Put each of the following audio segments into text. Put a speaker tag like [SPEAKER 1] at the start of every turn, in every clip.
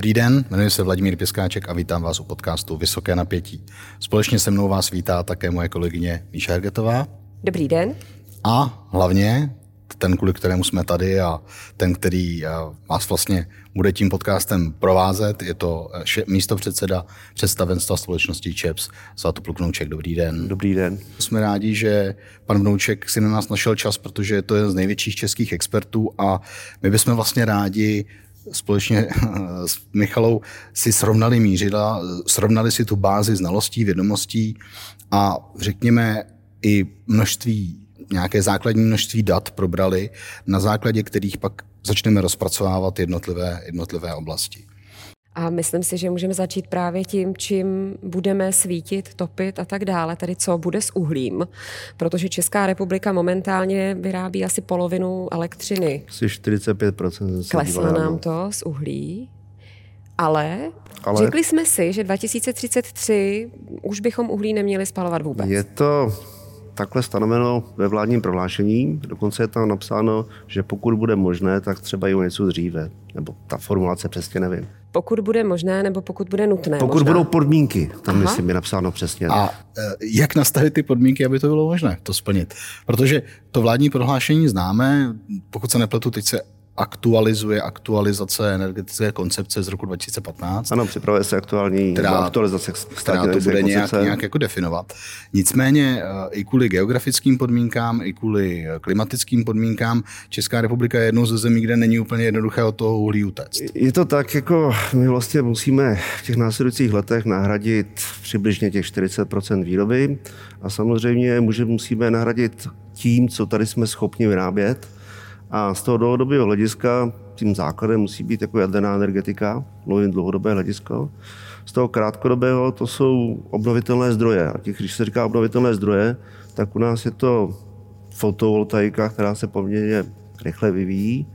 [SPEAKER 1] Dobrý den, jmenuji se Vladimír Pěskáček a vítám vás u podcastu Vysoké napětí. Společně se mnou vás vítá také moje kolegyně Míša Hergetová.
[SPEAKER 2] Dobrý den.
[SPEAKER 1] A hlavně ten, kvůli kterému jsme tady a ten, který vás vlastně bude tím podcastem provázet, je to eh, místo předseda představenstva společnosti ČEPS, Svatopluk Vnouček. Dobrý den.
[SPEAKER 3] Dobrý den.
[SPEAKER 1] Jsme rádi, že pan Vnouček si na nás našel čas, protože je to jeden z největších českých expertů a my bychom vlastně rádi společně s Michalou si srovnali mířila, srovnali si tu bázi znalostí, vědomostí a řekněme i množství nějaké základní množství dat probrali, na základě kterých pak začneme rozpracovávat jednotlivé, jednotlivé oblasti.
[SPEAKER 2] A myslím si, že můžeme začít právě tím, čím budeme svítit, topit a tak dále, tedy co bude s uhlím, protože Česká republika momentálně vyrábí asi polovinu elektřiny.
[SPEAKER 3] Asi 45%.
[SPEAKER 2] Kleslo nám to z uhlí, ale, ale řekli jsme si, že 2033 už bychom uhlí neměli spalovat vůbec.
[SPEAKER 3] Je to takhle stanoveno ve vládním prohlášení. Dokonce je tam napsáno, že pokud bude možné, tak třeba i o něco dříve. Nebo ta formulace přesně nevím.
[SPEAKER 2] Pokud bude možné, nebo pokud bude nutné.
[SPEAKER 3] Pokud
[SPEAKER 2] možná.
[SPEAKER 3] budou podmínky, tam Aha. myslím je napsáno přesně.
[SPEAKER 1] A e, jak nastavit ty podmínky, aby to bylo možné to splnit? Protože to vládní prohlášení známe, pokud se nepletu, teď se aktualizuje aktualizace energetické koncepce z roku 2015.
[SPEAKER 3] Ano, připravuje se aktuální
[SPEAKER 1] která,
[SPEAKER 3] aktualizace
[SPEAKER 1] která to bude nějak, nějak jako definovat. Nicméně eh, i kvůli geografickým podmínkám, i kvůli eh, klimatickým podmínkám Česká republika je jednou ze zemí, kde není úplně jednoduché od toho uhlí utéct.
[SPEAKER 3] Je to tak, jako my vlastně musíme v těch následujících letech nahradit přibližně těch 40% výroby a samozřejmě můžeme, musíme nahradit tím, co tady jsme schopni vyrábět a z toho dlouhodobého hlediska tím základem musí být jako jaderná energetika, mluvím dlouhodobé hledisko. Z toho krátkodobého to jsou obnovitelné zdroje. A těch, když se říká obnovitelné zdroje, tak u nás je to fotovoltaika, která se poměrně rychle vyvíjí.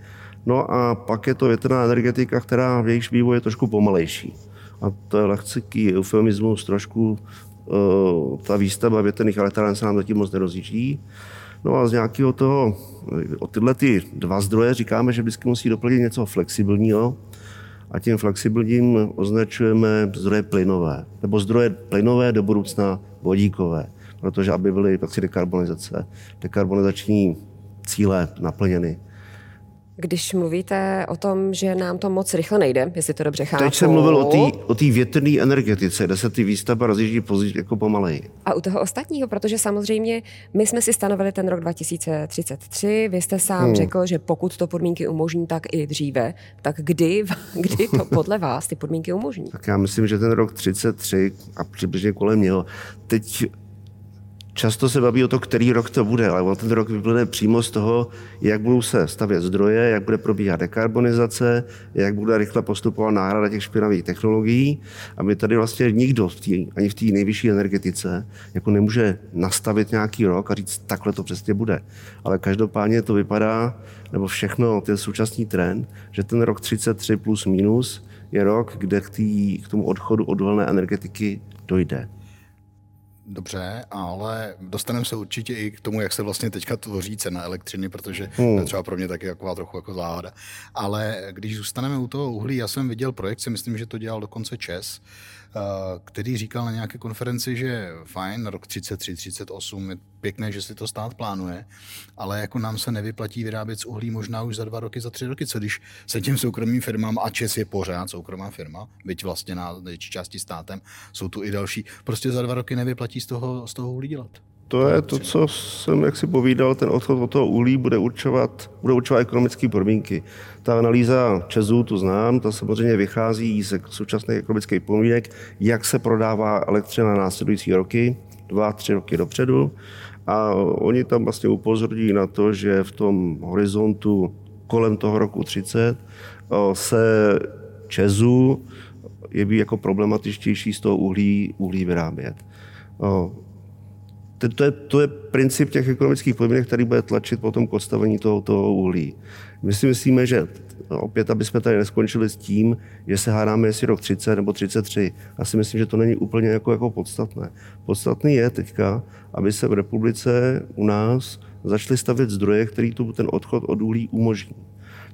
[SPEAKER 3] No a pak je to větrná energetika, která v jejich vývoji je trošku pomalejší. A to je lehký eufemismus, trošku uh, ta výstavba větrných elektráren se nám zatím moc nerozjíždí. No a z nějakého toho, o tyhle ty dva zdroje říkáme, že vždycky musí doplnit něco flexibilního a tím flexibilním označujeme zdroje plynové, nebo zdroje plynové do budoucna vodíkové, protože aby byly pak dekarbonizace, dekarbonizační cíle naplněny.
[SPEAKER 2] Když mluvíte o tom, že nám to moc rychle nejde, jestli to dobře chápu.
[SPEAKER 3] Teď jsem mluvil o té větrné energetice, kde se ty výstavba rozjíždí jako pomaleji.
[SPEAKER 2] A u toho ostatního, protože samozřejmě my jsme si stanovili ten rok 2033, vy jste sám hmm. řekl, že pokud to podmínky umožní, tak i dříve, tak kdy, kdy to podle vás ty podmínky umožní?
[SPEAKER 3] Tak já myslím, že ten rok 33 a přibližně kolem něho, teď Často se baví o to, který rok to bude, ale ten rok vyplyne přímo z toho, jak budou se stavět zdroje, jak bude probíhat dekarbonizace, jak bude rychle postupovat náhrada těch špinavých technologií. A my tady vlastně nikdo v tý, ani v té nejvyšší energetice jako nemůže nastavit nějaký rok a říct, takhle to přesně bude. Ale každopádně to vypadá, nebo všechno, ten současný trend, že ten rok 33 plus minus je rok, kde k, tý, k tomu odchodu od uhelné energetiky dojde.
[SPEAKER 1] Dobře, ale dostaneme se určitě i k tomu, jak se vlastně teďka tvoří cena elektřiny, protože hmm. to je třeba pro mě taky taková trochu jako záhada. Ale když zůstaneme u toho uhlí, já jsem viděl projekci, myslím, že to dělal dokonce ČES, Eh, který říkal na nějaké konferenci, že fajn, rok 33, 38, je pěkné, že si to stát plánuje, ale jako nám se nevyplatí vyrábět z uhlí možná už za dva roky, za tři roky, co když se těm soukromým firmám, a ČES je pořád soukromá firma, byť vlastně na větší části státem, jsou tu i další, prostě za dva roky nevyplatí z toho, z toho uhlí dělat.
[SPEAKER 3] To je to, co jsem jak si povídal, ten odchod od toho uhlí bude určovat, bude určovat ekonomické podmínky. Ta analýza Česu, tu znám, ta samozřejmě vychází z současných ekonomických podmínek, jak se prodává elektřina na následující roky, dva, tři roky dopředu. A oni tam vlastně upozorní na to, že v tom horizontu kolem toho roku 30 se Česu jeví jako problematičtější z toho uhlí, uhlí vyrábět to je, to je princip těch ekonomických podmínek, který bude tlačit potom k odstavení toho, toho uhlí. My si myslíme, že opět, aby jsme tady neskončili s tím, že se hádáme, jestli rok 30 nebo 33. Já si myslím, že to není úplně jako, jako podstatné. Podstatný je teďka, aby se v republice u nás začaly stavět zdroje, který tu ten odchod od uhlí umožní.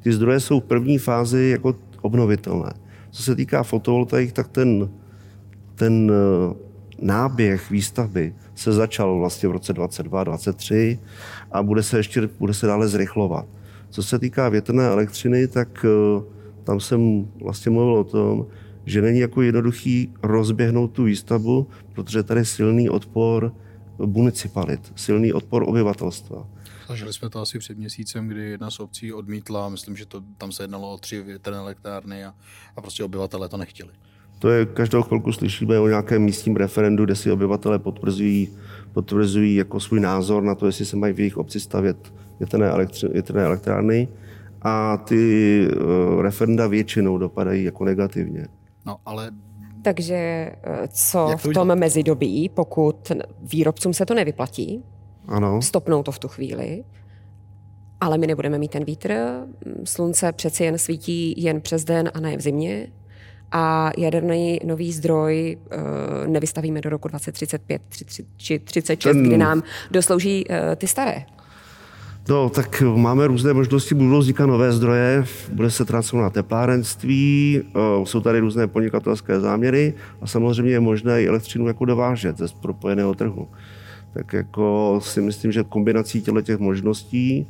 [SPEAKER 3] Ty zdroje jsou v první fázi jako obnovitelné. Co se týká fotovoltaik, tak ten, ten náběh výstavby se začal vlastně v roce 22, 23 a bude se ještě bude se dále zrychlovat. Co se týká větrné elektřiny, tak eh, tam jsem vlastně mluvil o tom, že není jako jednoduchý rozběhnout tu výstavbu, protože tady je silný odpor municipalit, silný odpor obyvatelstva.
[SPEAKER 1] Zažili jsme to asi před měsícem, kdy jedna z obcí odmítla, myslím, že to, tam se jednalo o tři větrné elektrárny a, a prostě obyvatelé to nechtěli.
[SPEAKER 3] To je, každou chvilku slyšíme o nějakém místním referendu, kde si obyvatelé potvrzují, potvrzují jako svůj názor na to, jestli se mají v jejich obci stavět větrné, elektři, větrné elektrárny. A ty uh, referenda většinou dopadají jako negativně.
[SPEAKER 1] No, ale
[SPEAKER 2] takže eh, co v tom mezidobí, pokud výrobcům se to nevyplatí,
[SPEAKER 3] ano.
[SPEAKER 2] stopnou to v tu chvíli, ale my nebudeme mít ten vítr, slunce přeci jen svítí jen přes den a ne v zimě a jaderný nový zdroj uh, nevystavíme do roku 2035 či 36, ten... kdy nám doslouží uh, ty staré.
[SPEAKER 3] No, tak máme různé možnosti, budou vznikat nové zdroje, bude se transformovat teplárenství, jsou tady různé podnikatelské záměry a samozřejmě je možné i elektřinu jako dovážet ze propojeného trhu. Tak jako si myslím, že kombinací těchto těch možností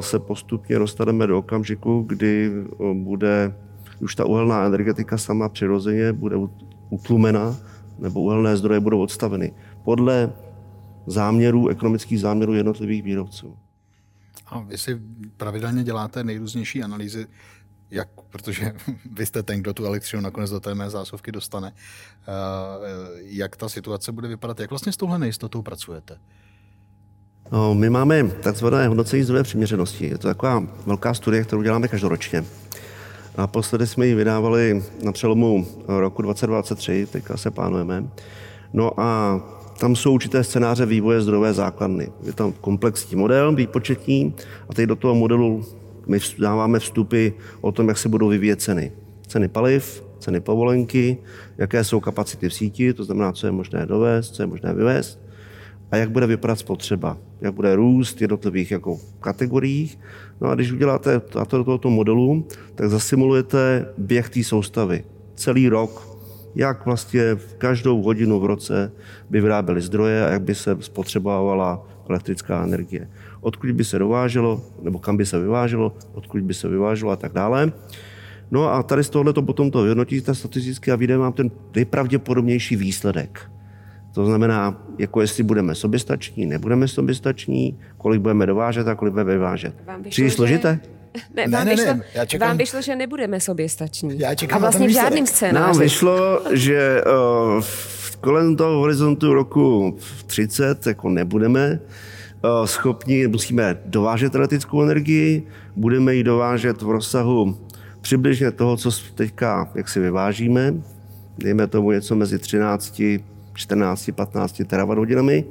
[SPEAKER 3] se postupně dostaneme do okamžiku, kdy bude už ta uhelná energetika sama přirozeně bude utlumena, nebo uhelné zdroje budou odstaveny podle záměrů, ekonomických záměrů jednotlivých výrobců.
[SPEAKER 1] A vy si pravidelně děláte nejrůznější analýzy, jak, protože vy jste ten, kdo tu elektřinu nakonec do té mé zásuvky dostane. Eh, jak ta situace bude vypadat? Jak vlastně s touhle nejistotou pracujete?
[SPEAKER 3] No, my máme takzvané hodnocení zdrojové přiměřenosti. Je to taková velká studie, kterou děláme každoročně. Naposledy jsme ji vydávali na přelomu roku 2023, teďka se plánujeme. No a tam jsou určité scénáře vývoje zdrojové základny. Je tam komplexní model výpočetní a teď do toho modelu my dáváme vstupy o tom, jak se budou vyvíjet ceny. Ceny paliv, ceny povolenky, jaké jsou kapacity v síti, to znamená, co je možné dovést, co je možné vyvést a jak bude vypadat spotřeba, jak bude růst jednotlivých jako kategoriích. No a když uděláte to tohoto modelu, tak zasimulujete běh té soustavy. Celý rok, jak vlastně v každou hodinu v roce by vyráběly zdroje a jak by se spotřebovala elektrická energie. Odkud by se dováželo, nebo kam by se vyváželo, odkud by se vyváželo a tak dále. No a tady z tohoto potom to vyhodnotíte statisticky a vyjde vám ten nejpravděpodobnější výsledek. To znamená, jako jestli budeme soběstační, nebudeme soběstační, kolik budeme dovážet a kolik budeme vyvážet. Příliš složité?
[SPEAKER 2] Ne,
[SPEAKER 1] ne,
[SPEAKER 2] vám,
[SPEAKER 1] ne,
[SPEAKER 2] vyšlo,
[SPEAKER 1] ne, já čekám,
[SPEAKER 2] vám vyšlo, že nebudeme soběstační.
[SPEAKER 1] Já čekám
[SPEAKER 2] a vlastně v žádném scénáři.
[SPEAKER 3] Nám vyšlo, že uh, kolem toho horizontu roku 30 jako nebudeme uh, schopni, musíme dovážet elektrickou energii, budeme ji dovážet v rozsahu přibližně toho, co teďka jak si vyvážíme, dejme tomu něco mezi 13 14, 15 terawatt hodinami.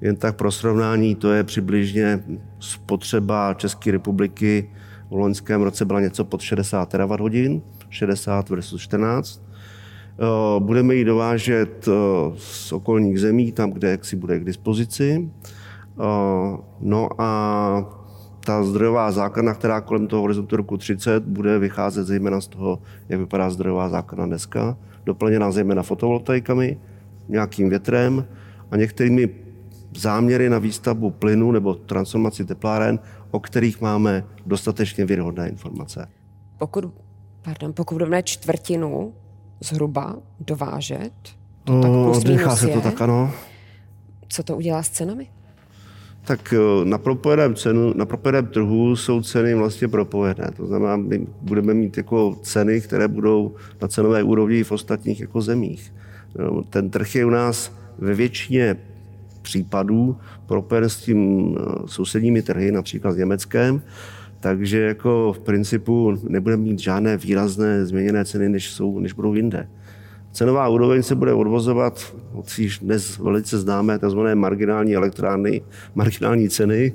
[SPEAKER 3] Jen tak pro srovnání, to je přibližně spotřeba České republiky v loňském roce byla něco pod 60 terawatt hodin, 60 versus 14. Eh, budeme ji dovážet eh, z okolních zemí, tam, kde si bude k dispozici. Eh, no a ta zdrojová základna, která kolem toho horizontu roku 30 bude vycházet zejména z toho, jak vypadá zdrojová základna dneska, doplněná zejména fotovoltaikami, nějakým větrem a některými záměry na výstavbu plynu nebo transformaci tepláren, o kterých máme dostatečně věrohodné informace.
[SPEAKER 2] Pokud, pardon, pokud budeme čtvrtinu zhruba dovážet, to tak plus minus
[SPEAKER 3] se to tak, ano.
[SPEAKER 2] Co to udělá s cenami?
[SPEAKER 3] Tak eh, na propojeném, cenu, na propojeném trhu jsou ceny vlastně propojené. To znamená, my budeme mít jako ceny, které budou na cenové úrovni v ostatních jako zemích. Ten trh je u nás ve většině případů propojen s tím eh, sousedními trhy, například s Německem, takže jako v principu nebudeme mít žádné výrazné změněné ceny, než, jsou, než budou jinde. Cenová úroveň se bude odvozovat od již dnes velice známé tzv. marginální elektrárny, marginální ceny.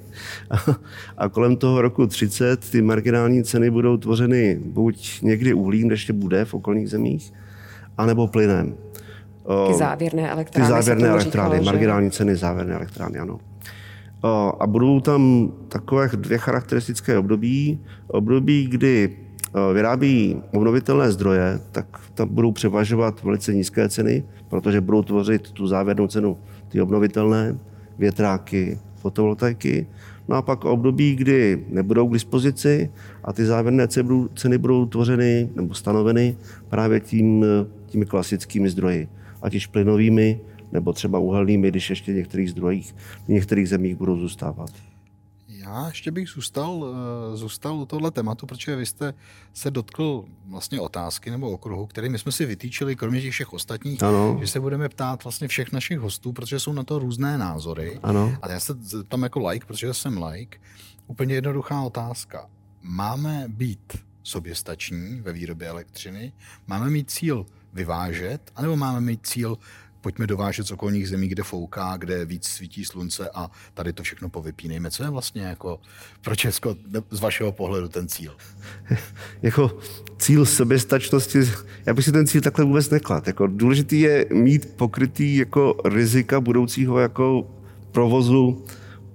[SPEAKER 3] A, kolem toho roku 30 ty marginální ceny budou tvořeny buď někdy uhlím, ještě bude v okolních zemích, anebo plynem.
[SPEAKER 2] Ty závěrné elektrárny.
[SPEAKER 3] Ty závěrné elektrárny, říkalo, marginální že... ceny závěrné elektrárny, ano. A budou tam takové dvě charakteristické období. Období, kdy eh, vyrábí obnovitelné zdroje, tak tam budou převažovat velice nízké ceny, protože budou tvořit tu závěrnou cenu ty obnovitelné, větráky, fotovoltaiky. No a pak období, kdy nebudou k dispozici a ty závěrné ceny budou tvořeny nebo stanoveny právě tím, těmi klasickými zdroji, ať již plynovými, nebo třeba uhelnými, když ještě v některých zdrojích, v některých zemích budou zůstávat.
[SPEAKER 1] Já ještě bych zůstal, eh, zůstal u tohle tématu, protože vy jste se dotkl vlastně otázky nebo okruhu, který my jsme si vytýčili, kromě těch všech ostatních, ano. že se budeme ptát vlastně všech našich hostů, protože jsou na to různé názory.
[SPEAKER 3] Ano.
[SPEAKER 1] A já se tam jako like, protože jsem like. Úplně jednoduchá otázka. Máme být soběstační ve výrobě elektřiny? Máme mít cíl vyvážet, anebo máme mít cíl pojďme dovážet z okolních zemí, kde fouká, kde víc svítí slunce a tady to všechno povypínejme. Co je vlastně jako pro Česko z vašeho pohledu ten cíl?
[SPEAKER 3] jako cíl soběstačnosti, já bych si ten cíl takhle vůbec neklad. Jako důležitý je mít pokrytý jako rizika budoucího jako provozu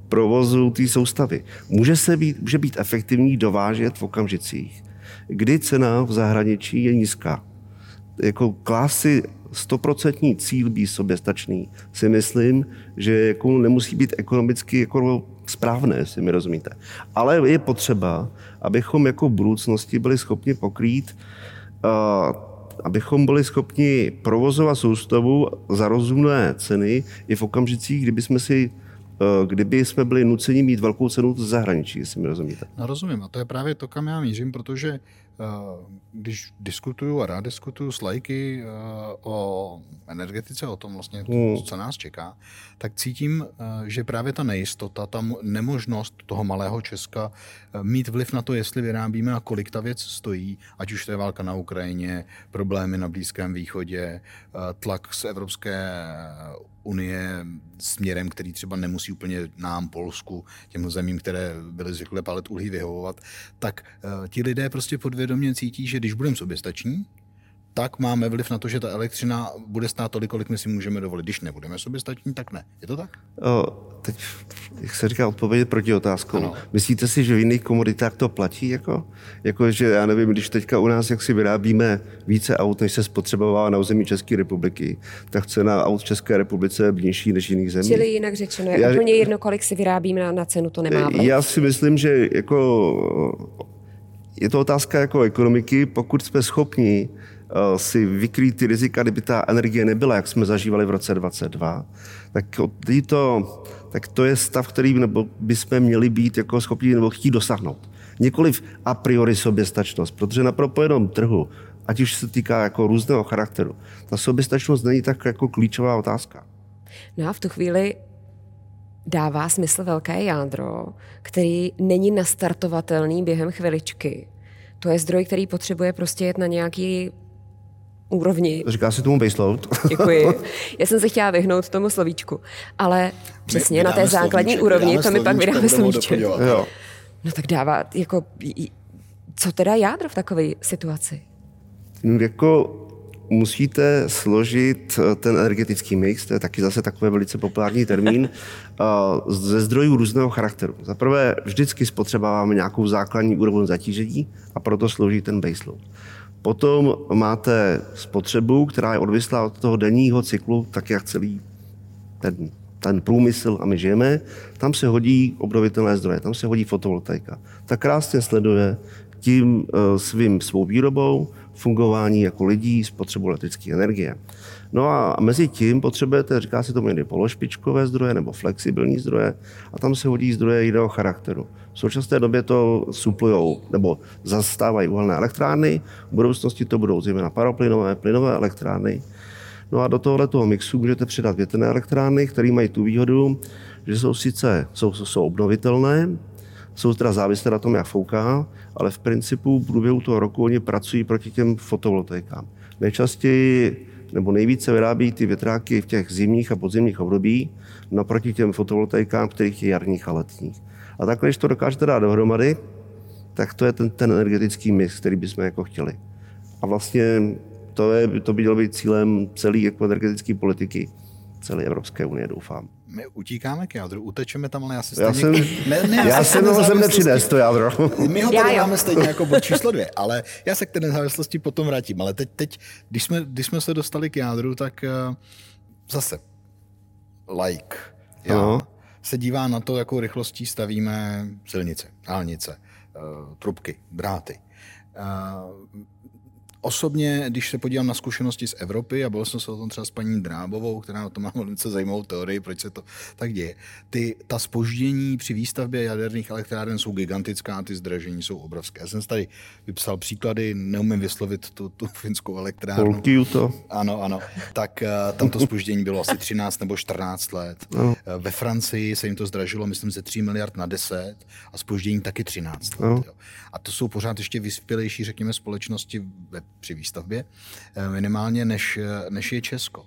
[SPEAKER 3] provozu té soustavy. Může, se být, může být efektivní dovážet v okamžicích, kdy cena v zahraničí je nízká. Jako klásy stoprocentní cíl být soběstačný, si myslím, že jako nemusí být ekonomicky jako správné, si mi rozumíte. Ale je potřeba, abychom jako v budoucnosti byli schopni pokrýt uh, abychom byli schopni provozovat soustavu za rozumné ceny i v okamžicích, kdyby jsme si Eh, kdyby jsme byli nuceni mít velkou cenu z zahraničí, jestli mi rozumíte.
[SPEAKER 1] No rozumím a to je právě to, kam já mířím, protože eh, když diskutuju a rád diskutuju s lajky eh, o energetice, o tom vlastně, hmm. co nás čeká, tak cítím, že právě ta nejistota, ta nemožnost toho malého Česka mít vliv na to, jestli vyrábíme a kolik ta věc stojí, ať už to je válka na Ukrajině, problémy na Blízkém východě, tlak z Evropské unie směrem, který třeba nemusí úplně nám, Polsku, těm zemím, které byly zvyklé palet uhlí vyhovovat, tak uh, ti lidé prostě podvědomě cítí, že když budeme soběstační, tak máme vliv na to, že ta elektřina bude stát tolik, kolik my si můžeme dovolit. Když nebudeme soběstační, tak ne. Je to tak?
[SPEAKER 3] O, teď, jak se říká, odpovědět proti otázkou. Ano. Myslíte si, že v jiných komoditách to platí? Jako? jako, že já nevím, když teďka u nás jak si vyrábíme více aut, než se spotřebovává na území České republiky, tak cena aut v České republice je nižší než jiných zemí.
[SPEAKER 2] Čili jinak řečeno, je já, úplně jedno, kolik si vyrábíme na, na cenu, to nemá vliv.
[SPEAKER 3] Já si myslím, že jako je to otázka jako ekonomiky, pokud jsme schopni si vykrýt ty rizika, kdyby ta energie nebyla, jak jsme zažívali v roce 2022, tak to, tak to je stav, který nebo bychom měli být jako schopni nebo chtít dosáhnout. Nikoliv a priori soběstačnost, protože na propojeném trhu, ať už se týká jako různého charakteru, ta soběstačnost není tak jako klíčová otázka.
[SPEAKER 2] No a v tu chvíli dává smysl velké jádro, který není nastartovatelný během chviličky. To je zdroj, který potřebuje prostě jet na nějaký úrovni.
[SPEAKER 3] Říká se tomu baseload.
[SPEAKER 2] Děkuji. Já jsem se chtěla vyhnout tomu slovíčku, ale přesně my, na té základní slovíček, úrovni to mi pak vydáme slovíček. Jo. No tak dává, jako, co teda jádro v takové situaci?
[SPEAKER 3] Jako musíte složit eh, ten energetický mix, to je taky zase takový velice populární termín, eh, ze zdrojů různého charakteru. Za prvé, vždycky spotřebáváme nějakou základní úroveň zatížení a proto slouží ten baseload. Potom máte spotřebu, která je odvislá od toho denního cyklu, tak jak celý ten, ten průmysl a my žijeme. Tam se hodí obnovitelné zdroje, tam se hodí fotovoltaika. Ta krásně sleduje tím eh, svým svou výrobou fungování jako lidí, spotřebu elektrické energie. No a mezi tím potřebujete, říká se tomu někdy pološpičkové zdroje nebo flexibilní zdroje a tam se hodí zdroje jiného charakteru. V současné době to suplují nebo zastávají uhelné elektrárny, v budoucnosti to budou zejména paroplynové, plynové elektrárny. No a do tohoto mixu můžete přidat větrné elektrárny, které mají tu výhodu, že jsou sice jsou, jsou obnovitelné, jsou teda závislé na tom, jak fouká, ale v principu v průběhu toho roku oni pracují proti těm fotovoltaikám. Nejčastěji nebo nejvíce vyrábí ty větráky v těch zimních a podzimních období naproti těm fotovoltaikám, kterých je jarních a letních. A takhle, když to dokážete dát dohromady, tak to je ten, ten energetický mix, který bychom jako chtěli. A vlastně to, je, to by mělo být cílem celé jako energetické politiky. celé Evropské unie, doufám.
[SPEAKER 1] My utíkáme k jádru, utečeme tam, ale já si
[SPEAKER 3] Já
[SPEAKER 1] stejně...
[SPEAKER 3] jsem,
[SPEAKER 1] ne, ne,
[SPEAKER 3] já jsem ho sem nepřines, to jádro.
[SPEAKER 1] My ho
[SPEAKER 2] Já
[SPEAKER 1] tady máme stejně jako bod číslo dvě, ale já se k té nezávislosti potom vrátím. Ale teď, teď když, jsme, když jsme se dostali k jádru, tak uh, zase like. Já
[SPEAKER 3] No.
[SPEAKER 1] Se dívá na to, jakou rychlostí stavíme silnice, dálnice, uh, trubky, dráty. Osobně, když se podívám na zkušenosti z Evropy, a byl jsem se o tom třeba s paní Drábovou, která na to má velice zajímavou teorii, proč se to tak děje. Ty, ta spoždění při výstavbě jaderných elektráren jsou gigantická, ty zdražení jsou obrovské. Já jsem tady vypsal příklady, neumím vyslovit tu, tu finskou elektrárnu.
[SPEAKER 3] Polkiju to.
[SPEAKER 1] Ano, ano. Tak uh, tam to spoždění bylo asi 13 nebo 14 let.
[SPEAKER 3] Ano.
[SPEAKER 1] Uh, ve Francii se jim to zdražilo, myslím, ze 3 miliard na 10 a spoždění taky 13 let.
[SPEAKER 3] Ano.
[SPEAKER 1] Jo. A to jsou pořád ještě vyspělejší, řekněme, společnosti ve, při výstavbě, eh, minimálně než, eh, než je Česko.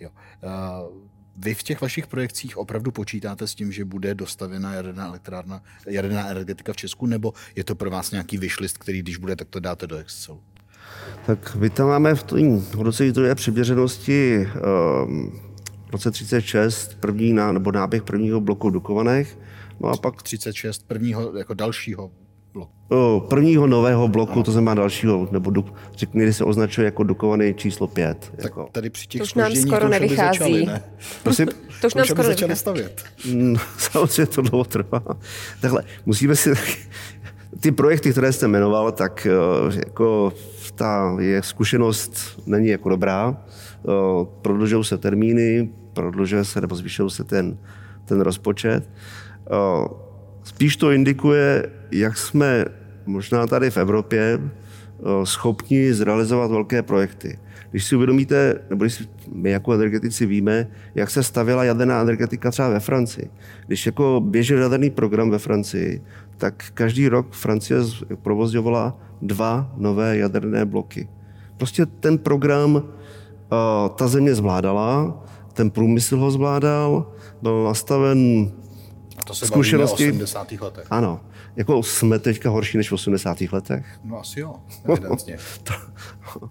[SPEAKER 1] Jo. Eh, Vy v těch vašich projekcích opravdu počítáte s tím, že bude dostavěna jaderná elektrárna, jaderná energetika v Česku, nebo je to pro vás nějaký wishlist, který když bude, tak to dáte do Excelu?
[SPEAKER 3] Tak my tam máme v tom hodnocení zdroje přiměřenosti um, v roce 36 první ná, nebo náběh prvního bloku v Dukovanech, no a pak
[SPEAKER 1] 36 prvního jako dalšího bloku.
[SPEAKER 3] o, prvního nového bloku, to znamená dalšího, nebo duk, řekněme, kdy se označuje jako Dukovany číslo 5.
[SPEAKER 1] Tak
[SPEAKER 3] Jako.
[SPEAKER 1] tady při těch
[SPEAKER 2] To už nám skoro nevychází.
[SPEAKER 1] Začali, ne?
[SPEAKER 3] Prosím?
[SPEAKER 2] To už nám skoro
[SPEAKER 1] začali
[SPEAKER 2] nevychází.
[SPEAKER 1] stavět.
[SPEAKER 3] Mm, Samozřejmě to dlouho trvá. Takhle, musíme si... Ty projekty, které jste jmenoval, tak eh, jako ta je zkušenost není jako dobrá. Eh, Prodlužují se termíny, prodlužuje se nebo zvyšuje se ten, ten rozpočet. Spíš to indikuje, jak jsme možná tady v Evropě eh, schopni zrealizovat velké projekty. Když si uvědomíte, nebo když my jako energetici víme, jak se stavěla jaderná energetika třeba ve Francii. Když jako běžel jaderný program ve Francii, tak každý rok Francie provozňovala dva nové jaderné bloky. Prostě ten program eh, ta země zvládala, ten průmysl ho zvládal, byl nastaven
[SPEAKER 1] A to se
[SPEAKER 3] Zkušenosti-
[SPEAKER 1] bavíme o 80. letech.
[SPEAKER 3] ano, jako jsme teďka horší než v 80. letech.
[SPEAKER 1] No asi jo, evidentně.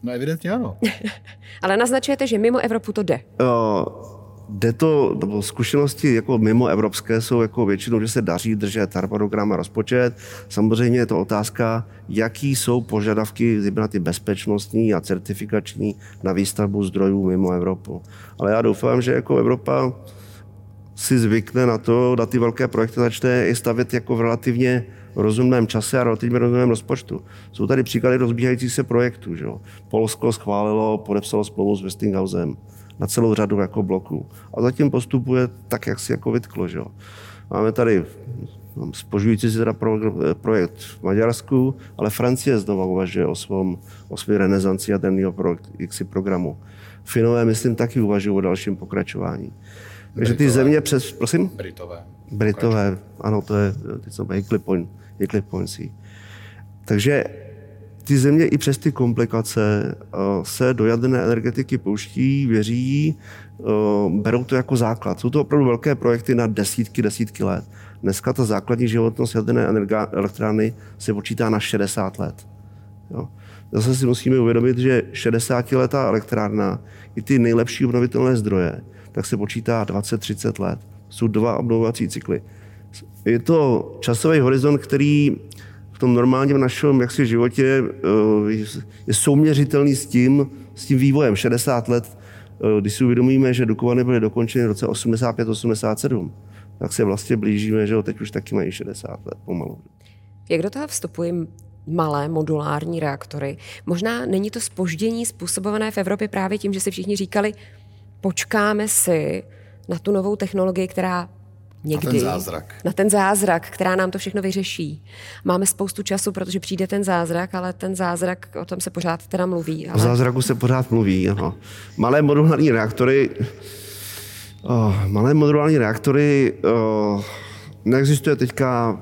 [SPEAKER 1] No evidentně ano.
[SPEAKER 2] Ale naznačujete, že mimo Evropu to jde.
[SPEAKER 3] Uh, jde to, nebo zkušenosti jako mimo evropské jsou jako většinou, že se daří držet harmonogram a rozpočet. Samozřejmě je to otázka, jaký jsou požadavky, zejména ty bezpečnostní a certifikační na výstavbu zdrojů mimo Evropu. Ale já doufám, že jako Evropa si zvykne na to, na ty velké projekty začne i stavět jako v relativně rozumném čase a relativně rozumném rozpočtu. Jsou tady příklady rozbíhajících se projektů. Že? Polsko schválilo, podepsalo smlouvu s Westinghousem na celou řadu jako bloků. A zatím postupuje tak, jak si jako vytklo. Že? Máme tady spožující se teda pro, projekt v Maďarsku, ale Francie znova uvažuje o svom, o svém renesanci jaderného pro, programu. Finové, myslím, taky uvažují o dalším pokračování. Takže ty země přes, prosím?
[SPEAKER 1] Britové.
[SPEAKER 3] Britové, ano, to je, ty Point, Hinkley Point Sea. Takže ty země i přes ty komplikace eh, se do jaderné energetiky pouští, věří eh, berou to jako základ. Jsou to opravdu velké projekty na desítky, desítky let. Dneska ta základní životnost jaderné energa- elektrárny se počítá na 60 let. Jo. Zase si musíme uvědomit, že 60-letá elektrárna, i ty nejlepší obnovitelné zdroje, tak se počítá 20-30 let. Jsou dva obnovovací cykly. Je to časový horizont, který v tom normálním našem jaksi životě eh, je souměřitelný s tím, s tím vývojem 60 let, eh, když si uvědomíme, že Dukovany byly dokončeny v roce 85-87, tak se vlastně blížíme, že teď už taky mají 60 let pomalu.
[SPEAKER 2] Jak do toho vstupují malé modulární reaktory? Možná není to spoždění způsobované v Evropě právě tím, že si všichni říkali, počkáme si na tu novou technologii, která někdy...
[SPEAKER 1] ten zázrak.
[SPEAKER 2] Na ten zázrak, která nám to všechno vyřeší. Máme spoustu času, protože přijde ten zázrak, ale ten zázrak, o tom se pořád teda mluví.
[SPEAKER 3] O
[SPEAKER 2] Ale...
[SPEAKER 3] zázraku se pořád mluví, ano. Malé modulární reaktory, oh, malé modulární reaktory, oh, neexistuje teďka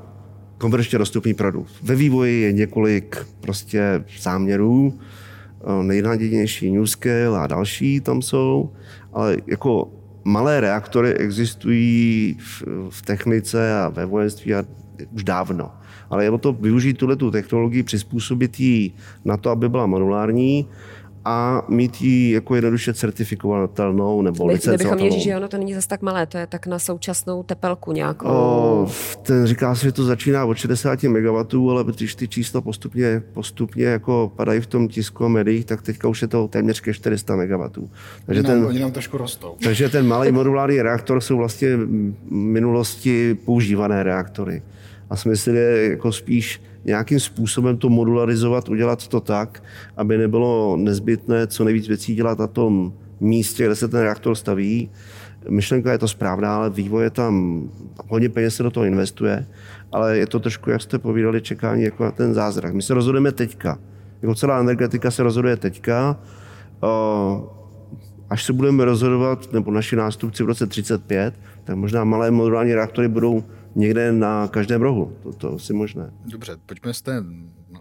[SPEAKER 3] komerčně dostupný produkt. Ve vývoji je několik prostě záměrů, nejnadějnější NewScale a další tam jsou, ale jako malé reaktory existují v, v technice a ve vojenství a už dávno. Ale je o to využít tuhle tu technologii, přizpůsobit ji na to, aby byla modulární a mít ji jako jednoduše certifikovatelnou nebo
[SPEAKER 2] My,
[SPEAKER 3] licencovatelnou.
[SPEAKER 2] Kdybychom že ono to není zase tak malé, to je tak na současnou tepelku nějakou.
[SPEAKER 3] O, ten říká se, že to začíná od 60 MW, ale když ty čísla postupně, postupně jako padají v tom tisku a médiích, tak teďka už je to téměř ke 400 MW.
[SPEAKER 1] Takže oni, ten, nám, oni nám trošku rostou.
[SPEAKER 3] Takže ten malý modulární reaktor jsou vlastně v minulosti používané reaktory. A smysl je jako spíš nějakým způsobem to modularizovat, udělat to tak, aby nebylo nezbytné co nejvíc věcí dělat na tom místě, kde se ten reaktor staví. Myšlenka je to správná, ale vývoj je tam, hodně peněz se do toho investuje, ale je to trošku, jak jste povídali, čekání jako na ten zázrak. My se rozhodujeme teďka. Jako celá energetika se rozhoduje teďka. Až se budeme rozhodovat, nebo naši nástupci v roce 35, tak možná malé modulární reaktory budou někde na každém rohu. To, to si možné.
[SPEAKER 1] Dobře, pojďme z té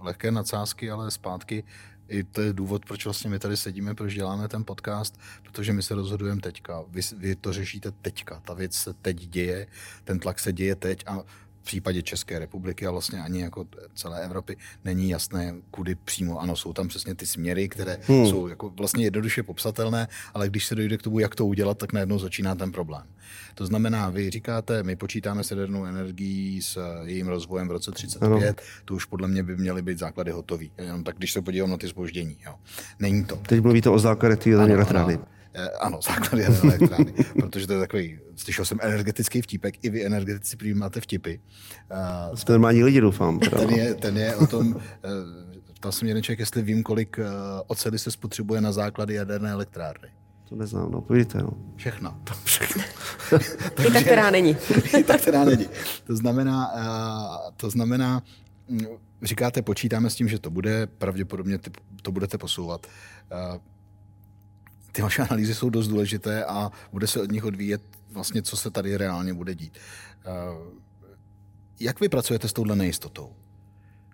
[SPEAKER 1] lehké nadsázky, ale zpátky. I to je důvod, proč vlastně my tady sedíme, proč děláme ten podcast, protože my se rozhodujeme teďka. Vy, vy to řešíte teďka. Ta věc se teď děje, ten tlak se děje teď a v případě České republiky a vlastně ani jako celé Evropy není jasné, kudy přímo. Ano, jsou tam přesně ty směry, které hmm. jsou jako vlastně jednoduše popsatelné, ale když se dojde k tomu, jak to udělat, tak najednou začíná ten problém. To znamená, vy říkáte, my počítáme s jadernou energií, s jejím rozvojem v roce 35, ano. to už podle mě by měly být základy hotový. Jenom tak, když se podívám na ty zpoždění. Jo. Není to.
[SPEAKER 3] Teď mluvíte o základech té elektrárny.
[SPEAKER 1] Eh, ano, základy elektrárny, protože to je takový, slyšel jsem energetický vtípek, i vy energetici prý máte vtipy.
[SPEAKER 3] Uh, Jste normální lidi, doufám.
[SPEAKER 1] Ten je, ten je o tom, uh, ptal jsem jeden člověk, jestli vím, kolik uh, oceli se spotřebuje na základy jaderné elektrárny.
[SPEAKER 3] To neznám, no povíte, no.
[SPEAKER 1] Všechno.
[SPEAKER 2] Všechno. I ta, která není.
[SPEAKER 1] I ta, která není. To znamená, uh, to znamená, mm, říkáte, počítáme s tím, že to bude, pravděpodobně to budete posouvat. Uh, ty vaše analýzy jsou dost důležité a bude se od nich odvíjet vlastně, co se tady reálně bude dít. Eh, jak vy pracujete s touhle nejistotou?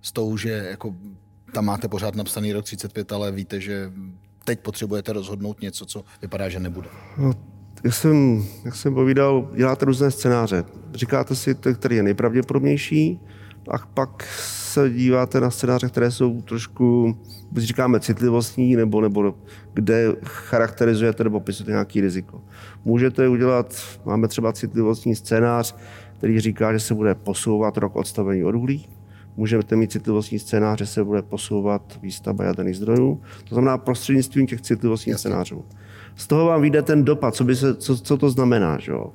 [SPEAKER 1] S tou, že jako tam máte pořád napsaný rok 35, ale víte, že teď potřebujete rozhodnout něco, co vypadá, že nebude.
[SPEAKER 3] No, jak jsem, jak jsem povídal, děláte různé scénáře. Říkáte si, který je nejpravděpodobnější, a pak se díváte na scénáře, které jsou trošku, když říkáme, citlivostní, nebo, nebo kde charakterizujete nebo popisujete nějaký riziko. Můžete udělat, máme třeba citlivostní scénář, který říká, že se bude posouvat rok odstavení od uhlí. Můžete mít citlivostní scénář, že se bude posouvat výstavba jaderných zdrojů. To znamená prostřednictvím těch citlivostních Jasně. scénářů. Z toho vám vyjde ten dopad, co, by se, co, co to znamená. Že jo?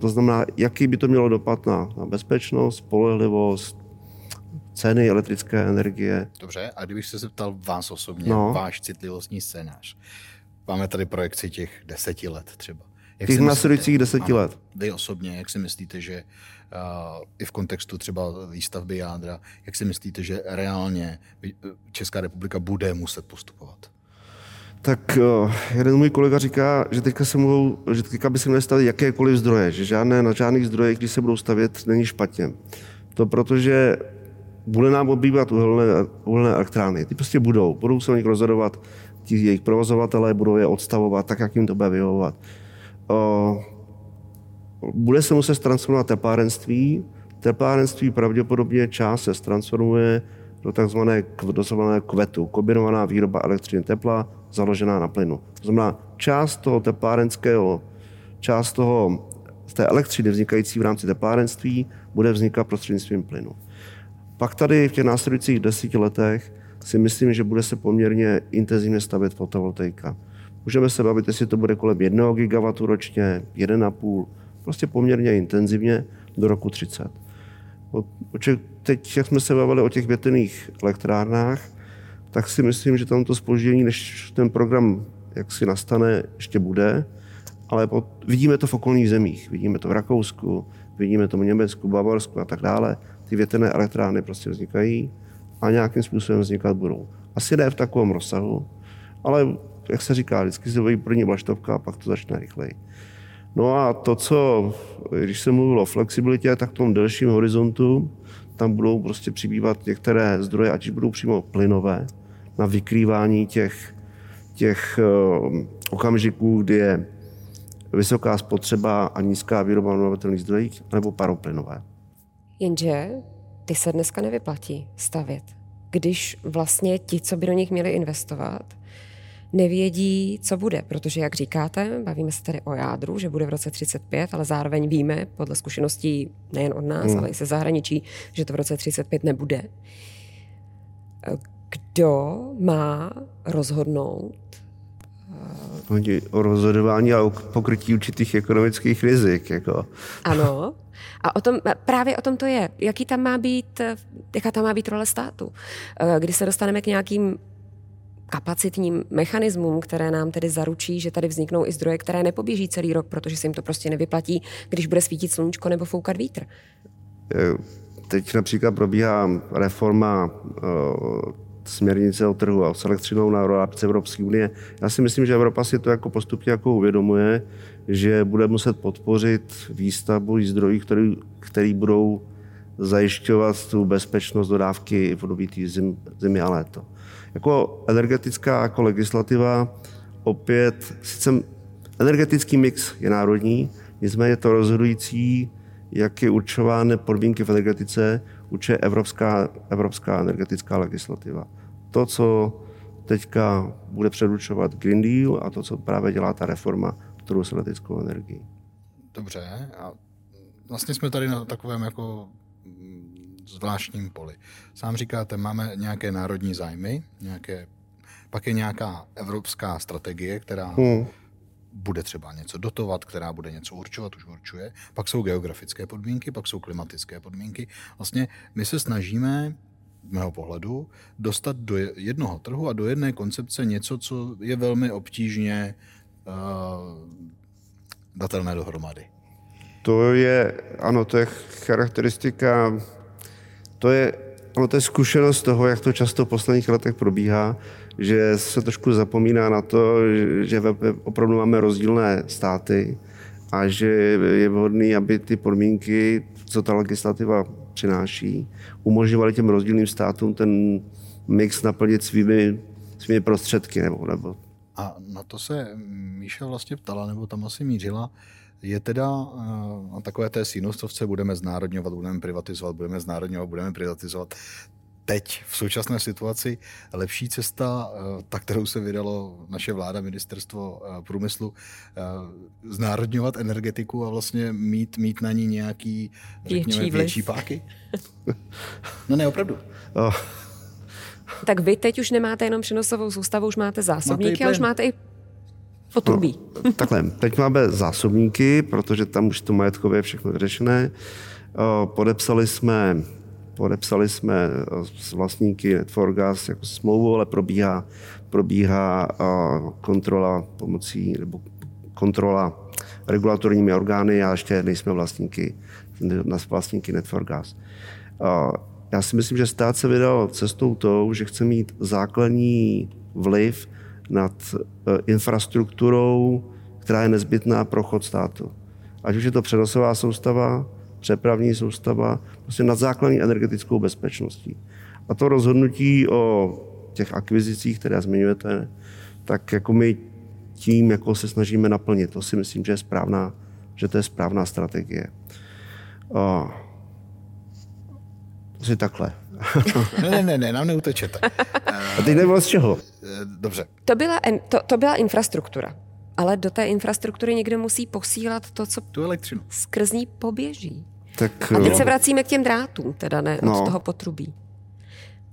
[SPEAKER 3] To znamená, jaký by to mělo dopad na, na bezpečnost, spolehlivost, ceny elektrické energie.
[SPEAKER 1] Dobře, a kdybych se zeptal vás osobně, no. váš citlivostní scénář. Máme tady projekci těch deseti let třeba.
[SPEAKER 3] Jak těch následujících deseti let.
[SPEAKER 1] Vy osobně, jak si myslíte, že uh, i v kontextu třeba výstavby jádra, jak si myslíte, že reálně Česká republika bude muset postupovat?
[SPEAKER 3] Tak uh, jeden můj kolega říká, že teďka se mohou, že teďka by se měly stavět jakékoliv zdroje, že žádné na žádných zdrojech, když se budou stavět, není špatně. To protože bude nám obývat uhelné, uhelné elektrárny. Ty prostě budou. Budou se o nich rozhodovat ti jejich provozovatelé, budou je odstavovat tak, jak jim to bude vyhovovat. Bude se muset transformovat teplárenství. Teplárenství pravděpodobně část se transformuje do takzvané, do takzvané kvetu, kombinovaná výroba elektřiny tepla, založená na plynu. To znamená, část toho teplárenského, část toho, z té elektřiny vznikající v rámci teplárenství bude vznikat prostřednictvím plynu. Pak tady v těch následujících deseti letech si myslím, že bude se poměrně intenzivně stavět fotovoltaika. Můžeme se bavit, jestli to bude kolem 1 gigawatu ročně, 1,5, prostě poměrně intenzivně do roku 30. Teď, jak jsme se bavili o těch větrných elektrárnách, tak si myslím, že tam to spoždění, než ten program jak si nastane, ještě bude, ale pod, vidíme to v okolních zemích. Vidíme to v Rakousku, vidíme to v Německu, Bavorsku a tak dále ty větrné elektrárny prostě vznikají a nějakým způsobem vznikat budou. Asi ne v takovém rozsahu, ale jak se říká, vždycky se vojí první vlaštovka a pak to začne rychleji. No a to, co, když se mluvilo o flexibilitě, tak v tom delším horizontu tam budou prostě přibývat některé zdroje, ať budou přímo plynové, na vykrývání těch, těch uh, okamžiků, kdy je vysoká spotřeba a nízká výroba obnovitelných zdrojů, nebo paroplynové.
[SPEAKER 2] Jenže ty se dneska nevyplatí stavět, když vlastně ti, co by do nich měli investovat, nevědí, co bude, protože, jak říkáte, bavíme se tady o jádru, že bude v roce 35, ale zároveň víme, podle zkušeností nejen od nás, hmm. ale i se zahraničí, že to v roce 35 nebude. Kdo má rozhodnout
[SPEAKER 3] o rozhodování a o pokrytí určitých ekonomických rizik. Jako.
[SPEAKER 2] Ano. A o tom, právě o tom to je. Jaký tam má být, jaká tam má být role státu? Kdy se dostaneme k nějakým kapacitním mechanismům, které nám tedy zaručí, že tady vzniknou i zdroje, které nepoběží celý rok, protože se jim to prostě nevyplatí, když bude svítit sluníčko nebo foukat vítr.
[SPEAKER 3] Teď například probíhá reforma směrnice o trhu a s elektřinou na rámci Evropské unie. Já si myslím, že Evropa si to jako postupně jako uvědomuje, že bude muset podpořit výstavbu zdrojů, který, který budou zajišťovat tu bezpečnost dodávky v období zim, zimy a léto. Jako energetická jako legislativa opět, sice energetický mix je národní, nicméně to rozhodující, jak je určovány podmínky v energetice, určuje evropská, evropská energetická legislativa. To, co teďka bude předučovat Green Deal a to, co právě dělá ta reforma trhu s elektrickou energií.
[SPEAKER 1] Dobře. A vlastně jsme tady na takovém jako zvláštním poli. Sám říkáte, máme nějaké národní zájmy, nějaké, pak je nějaká evropská strategie, která hmm. Bude třeba něco dotovat, která bude něco určovat, už určuje. Pak jsou geografické podmínky, pak jsou klimatické podmínky. Vlastně my se snažíme mého pohledu, dostat do jednoho trhu a do jedné koncepce něco, co je velmi obtížně uh, datelné dohromady.
[SPEAKER 3] To je, ano, to je charakteristika, to je, ano, to je zkušenost toho, jak to často v posledních letech probíhá, že se trošku zapomíná na to, že opravdu máme rozdílné státy a že je vhodné, aby ty podmínky, co ta legislativa přináší, umožňovali těm rozdílným státům ten mix naplnit svými, svými prostředky. Nebo, nebo.
[SPEAKER 1] A na to se Míša vlastně ptala, nebo tam asi mířila, je teda na takové té sinustovce budeme znárodňovat, budeme privatizovat, budeme znárodňovat, budeme privatizovat teď v současné situaci lepší cesta, eh, ta, kterou se vydalo naše vláda, ministerstvo eh, průmyslu, eh, znárodňovat energetiku a vlastně mít, mít na ní nějaký, řekněme, větší, větší páky? No ne, opravdu. Oh.
[SPEAKER 2] Tak vy teď už nemáte jenom přenosovou soustavu, už máte zásobníky máte a už máte i potrubí.
[SPEAKER 3] No, takhle, teď máme zásobníky, protože tam už to majetkové je všechno vyřešené. Podepsali jsme Podepsali jsme eh, s vlastníky Netforgas jako smlouvu, ale probíhá, probíhá eh, kontrola pomocí, nebo kontrola regulatorními orgány, já ještě nejsme vlastníky, vlastníky Netforgas. Eh, já si myslím, že stát se vydal cestou tou, že chce mít základní vliv nad infrastrukturou, která je nezbytná pro chod státu. Ať už je to přenosová soustava, přepravní soustava, prostě nad základní energetickou bezpečností. A to rozhodnutí o těch akvizicích, které zmiňujete, tak jako my tím jako se snažíme naplnit. To si myslím, že je správná, že to je správná strategie. A, asi takhle.
[SPEAKER 1] ne, ne, ne, ne, nám neutečete.
[SPEAKER 3] A teď nebo z čeho?
[SPEAKER 1] Dobře.
[SPEAKER 2] To byla, to, to byla infrastruktura. Ale do té infrastruktury někdo musí posílat to, co
[SPEAKER 1] tu elektřinu.
[SPEAKER 2] skrz ní poběží. Tak, a teď se vracíme k těm drátům, teda ne no. od toho potrubí.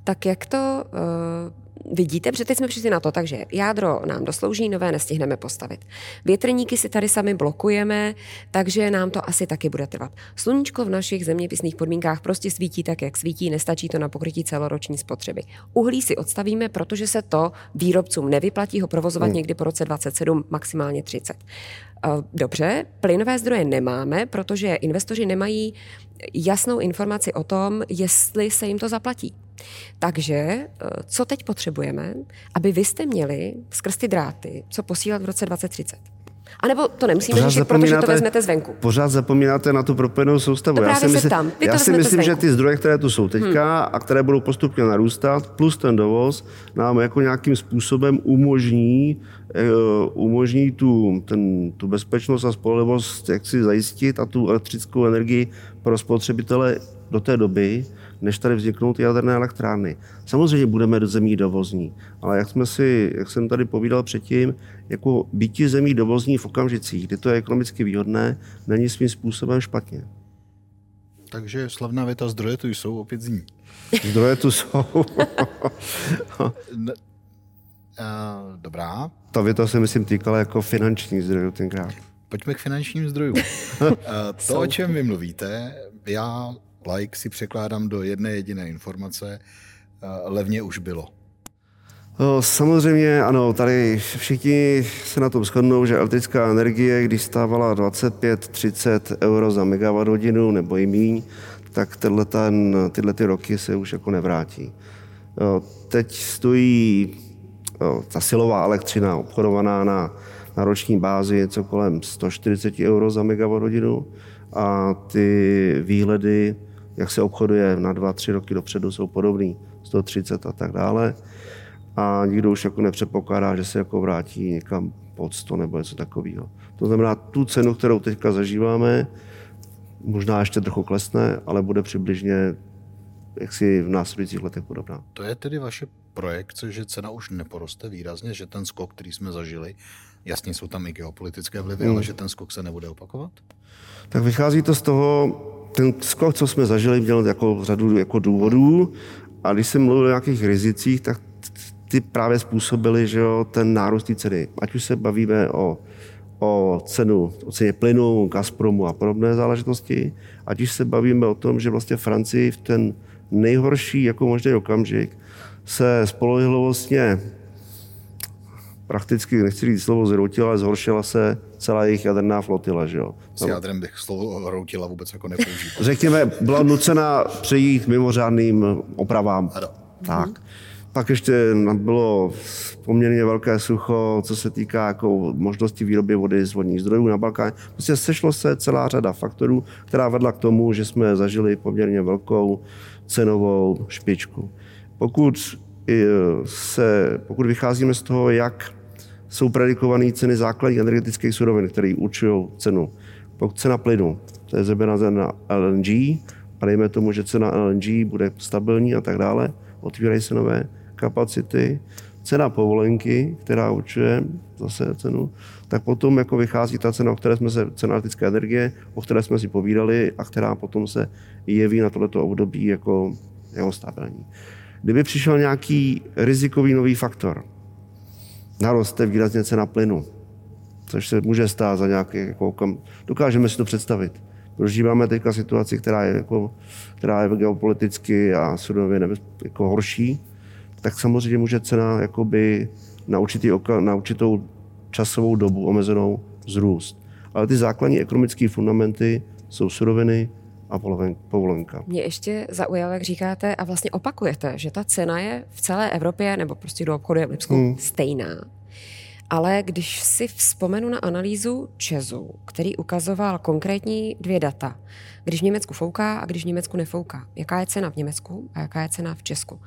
[SPEAKER 2] Tak jak to uh, vidíte? Protože teď jsme přišli na to, takže jádro nám doslouží, nové nestihneme postavit. Větrníky si tady sami blokujeme, takže nám to asi taky bude trvat. Sluníčko v našich zeměpisných podmínkách prostě svítí tak, jak svítí, nestačí to na pokrytí celoroční spotřeby. Uhlí si odstavíme, protože se to výrobcům nevyplatí ho provozovat hmm. někdy po roce 27, maximálně 30. Dobře, plynové zdroje nemáme, protože investoři nemají jasnou informaci o tom, jestli se jim to zaplatí. Takže e, co teď potřebujeme, aby vy jste měli skrz ty dráty, co posílat v roce 2030? A nebo to nemusíme řešit, protože to vezmete zvenku.
[SPEAKER 3] Pořád zapomínáte na tu propojenou soustavu.
[SPEAKER 2] To já
[SPEAKER 3] si myslím,
[SPEAKER 2] tam. Vy
[SPEAKER 3] já si myslím že ty zdroje, které tu jsou teďka hmm. a které budou postupně narůstat, plus ten dovoz, nám jako nějakým způsobem umožní eh, umožní tu, ten, tu bezpečnost a spolehlivost, jak si zajistit a tu elektrickou energii pro spotřebitele do té doby, než tady vzniknou ty jaderné elektrárny. Samozřejmě budeme do zemí dovozní, ale jak, jsme si, jak jsem tady povídal předtím, jako býti zemí dovozní v okamžicích, kdy to je ekonomicky výhodné, není svým způsobem špatně.
[SPEAKER 1] Takže slavná věta zdroje tu jsou, opět zní.
[SPEAKER 3] Zdroje tu jsou.
[SPEAKER 1] Dobrá.
[SPEAKER 3] Ta věta se myslím týkala jako finanční zdrojů tenkrát.
[SPEAKER 1] Pojďme k finančním zdrojům. to, o čem vy mluvíte, já, like, si překládám do jedné jediné informace. Levně už bylo.
[SPEAKER 3] Samozřejmě ano, tady všichni se na tom shodnou, že elektrická energie, když stávala 25-30 euro za megawatt hodinu nebo i míň, tak tenhle ten, tyhle ty roky se už jako nevrátí. Teď stojí ta silová elektřina obchodovaná na, na roční bázi něco kolem 140 euro za megawatt hodinu a ty výhledy, jak se obchoduje na dva, tři roky dopředu, jsou podobný, 130 a tak dále. A nikdo už jako nepředpokládá, že se jako vrátí někam pod 100 nebo něco takového. To znamená, tu cenu, kterou teďka zažíváme, možná ještě trochu klesne, ale bude přibližně jaksi v následujících letech podobná.
[SPEAKER 1] To je tedy vaše projekce, že cena už neporoste výrazně, že ten skok, který jsme zažili, jasně jsou tam i geopolitické vlivy, hmm. ale že ten skok se nebude opakovat?
[SPEAKER 3] Tak vychází to z toho, ten skok, co jsme zažili, měl jako řadu jako důvodů a když jsem mluvil o nějakých rizicích, tak ty právě způsobily že jo, ten nárůst ceny. Ať už se bavíme o, o cenu, o ceně plynu, Gazpromu a podobné záležitosti, ať už se bavíme o tom, že vlastně Francii v ten nejhorší jako možný okamžik se spolehlivostně prakticky, nechci říct slovo zhroutila, ale zhoršila se celá jejich jaderná flotila. Že jo?
[SPEAKER 1] S jádrem bych slovo hroutila vůbec jako nepoužíval.
[SPEAKER 3] Řekněme, byla nucena přejít mimořádným opravám.
[SPEAKER 1] Ano.
[SPEAKER 3] Tak. Pak ještě bylo poměrně velké sucho, co se týká jako možnosti výroby vody z vodních zdrojů na Balkáně. Prostě sešlo se celá řada faktorů, která vedla k tomu, že jsme zažili poměrně velkou cenovou špičku. Pokud, se, pokud vycházíme z toho, jak jsou predikované ceny základních energetických surovin, které určují cenu. Pokud cena plynu, to je zejména na LNG, a dejme tomu, že cena LNG bude stabilní a tak dále, otvírají se nové kapacity, cena povolenky, která určuje zase cenu, tak potom jako vychází ta cena, o které jsme se, cena elektrické energie, o které jsme si povídali a která potom se jeví na tohleto období jako, jako stabilní. Kdyby přišel nějaký rizikový nový faktor, naroste výrazně cena plynu, což se může stát za nějaký, jako, kam, dokážeme si to představit. Prožíváme teďka situaci, která je, jako, která je geopoliticky a surově jako horší, tak samozřejmě může cena jakoby na, určitý na určitou časovou dobu omezenou zrůst. Ale ty základní ekonomické fundamenty jsou suroviny a povolenka.
[SPEAKER 2] Mě ještě zaujalo, jak říkáte a vlastně opakujete, že ta cena je v celé Evropě nebo prostě do obchodu v Lipsku hmm. stejná. Ale když si vzpomenu na analýzu Česu, který ukazoval konkrétní dvě data, když v Německu fouká a když v Německu nefouká, jaká je cena v Německu a jaká je cena v Česku,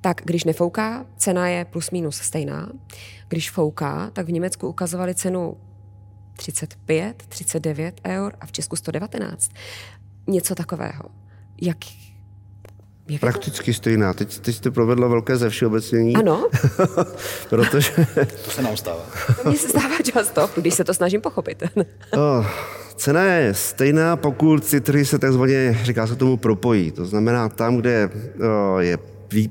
[SPEAKER 2] tak když nefouká, cena je plus minus stejná. Když fouká, tak v Německu ukazovali cenu 35, 39 eur a v Česku 119. Něco takového. Jak,
[SPEAKER 3] jak Prakticky stejná. Teď, teď jste provedla velké ze všeobecnění.
[SPEAKER 2] Ano.
[SPEAKER 3] protože...
[SPEAKER 1] To se nám stává.
[SPEAKER 2] To mně se stává často, když se to snažím pochopit.
[SPEAKER 3] oh, cena je stejná, pokud ty trhy se takzvaně, říká se tomu, propojí. To znamená, tam, kde oh, je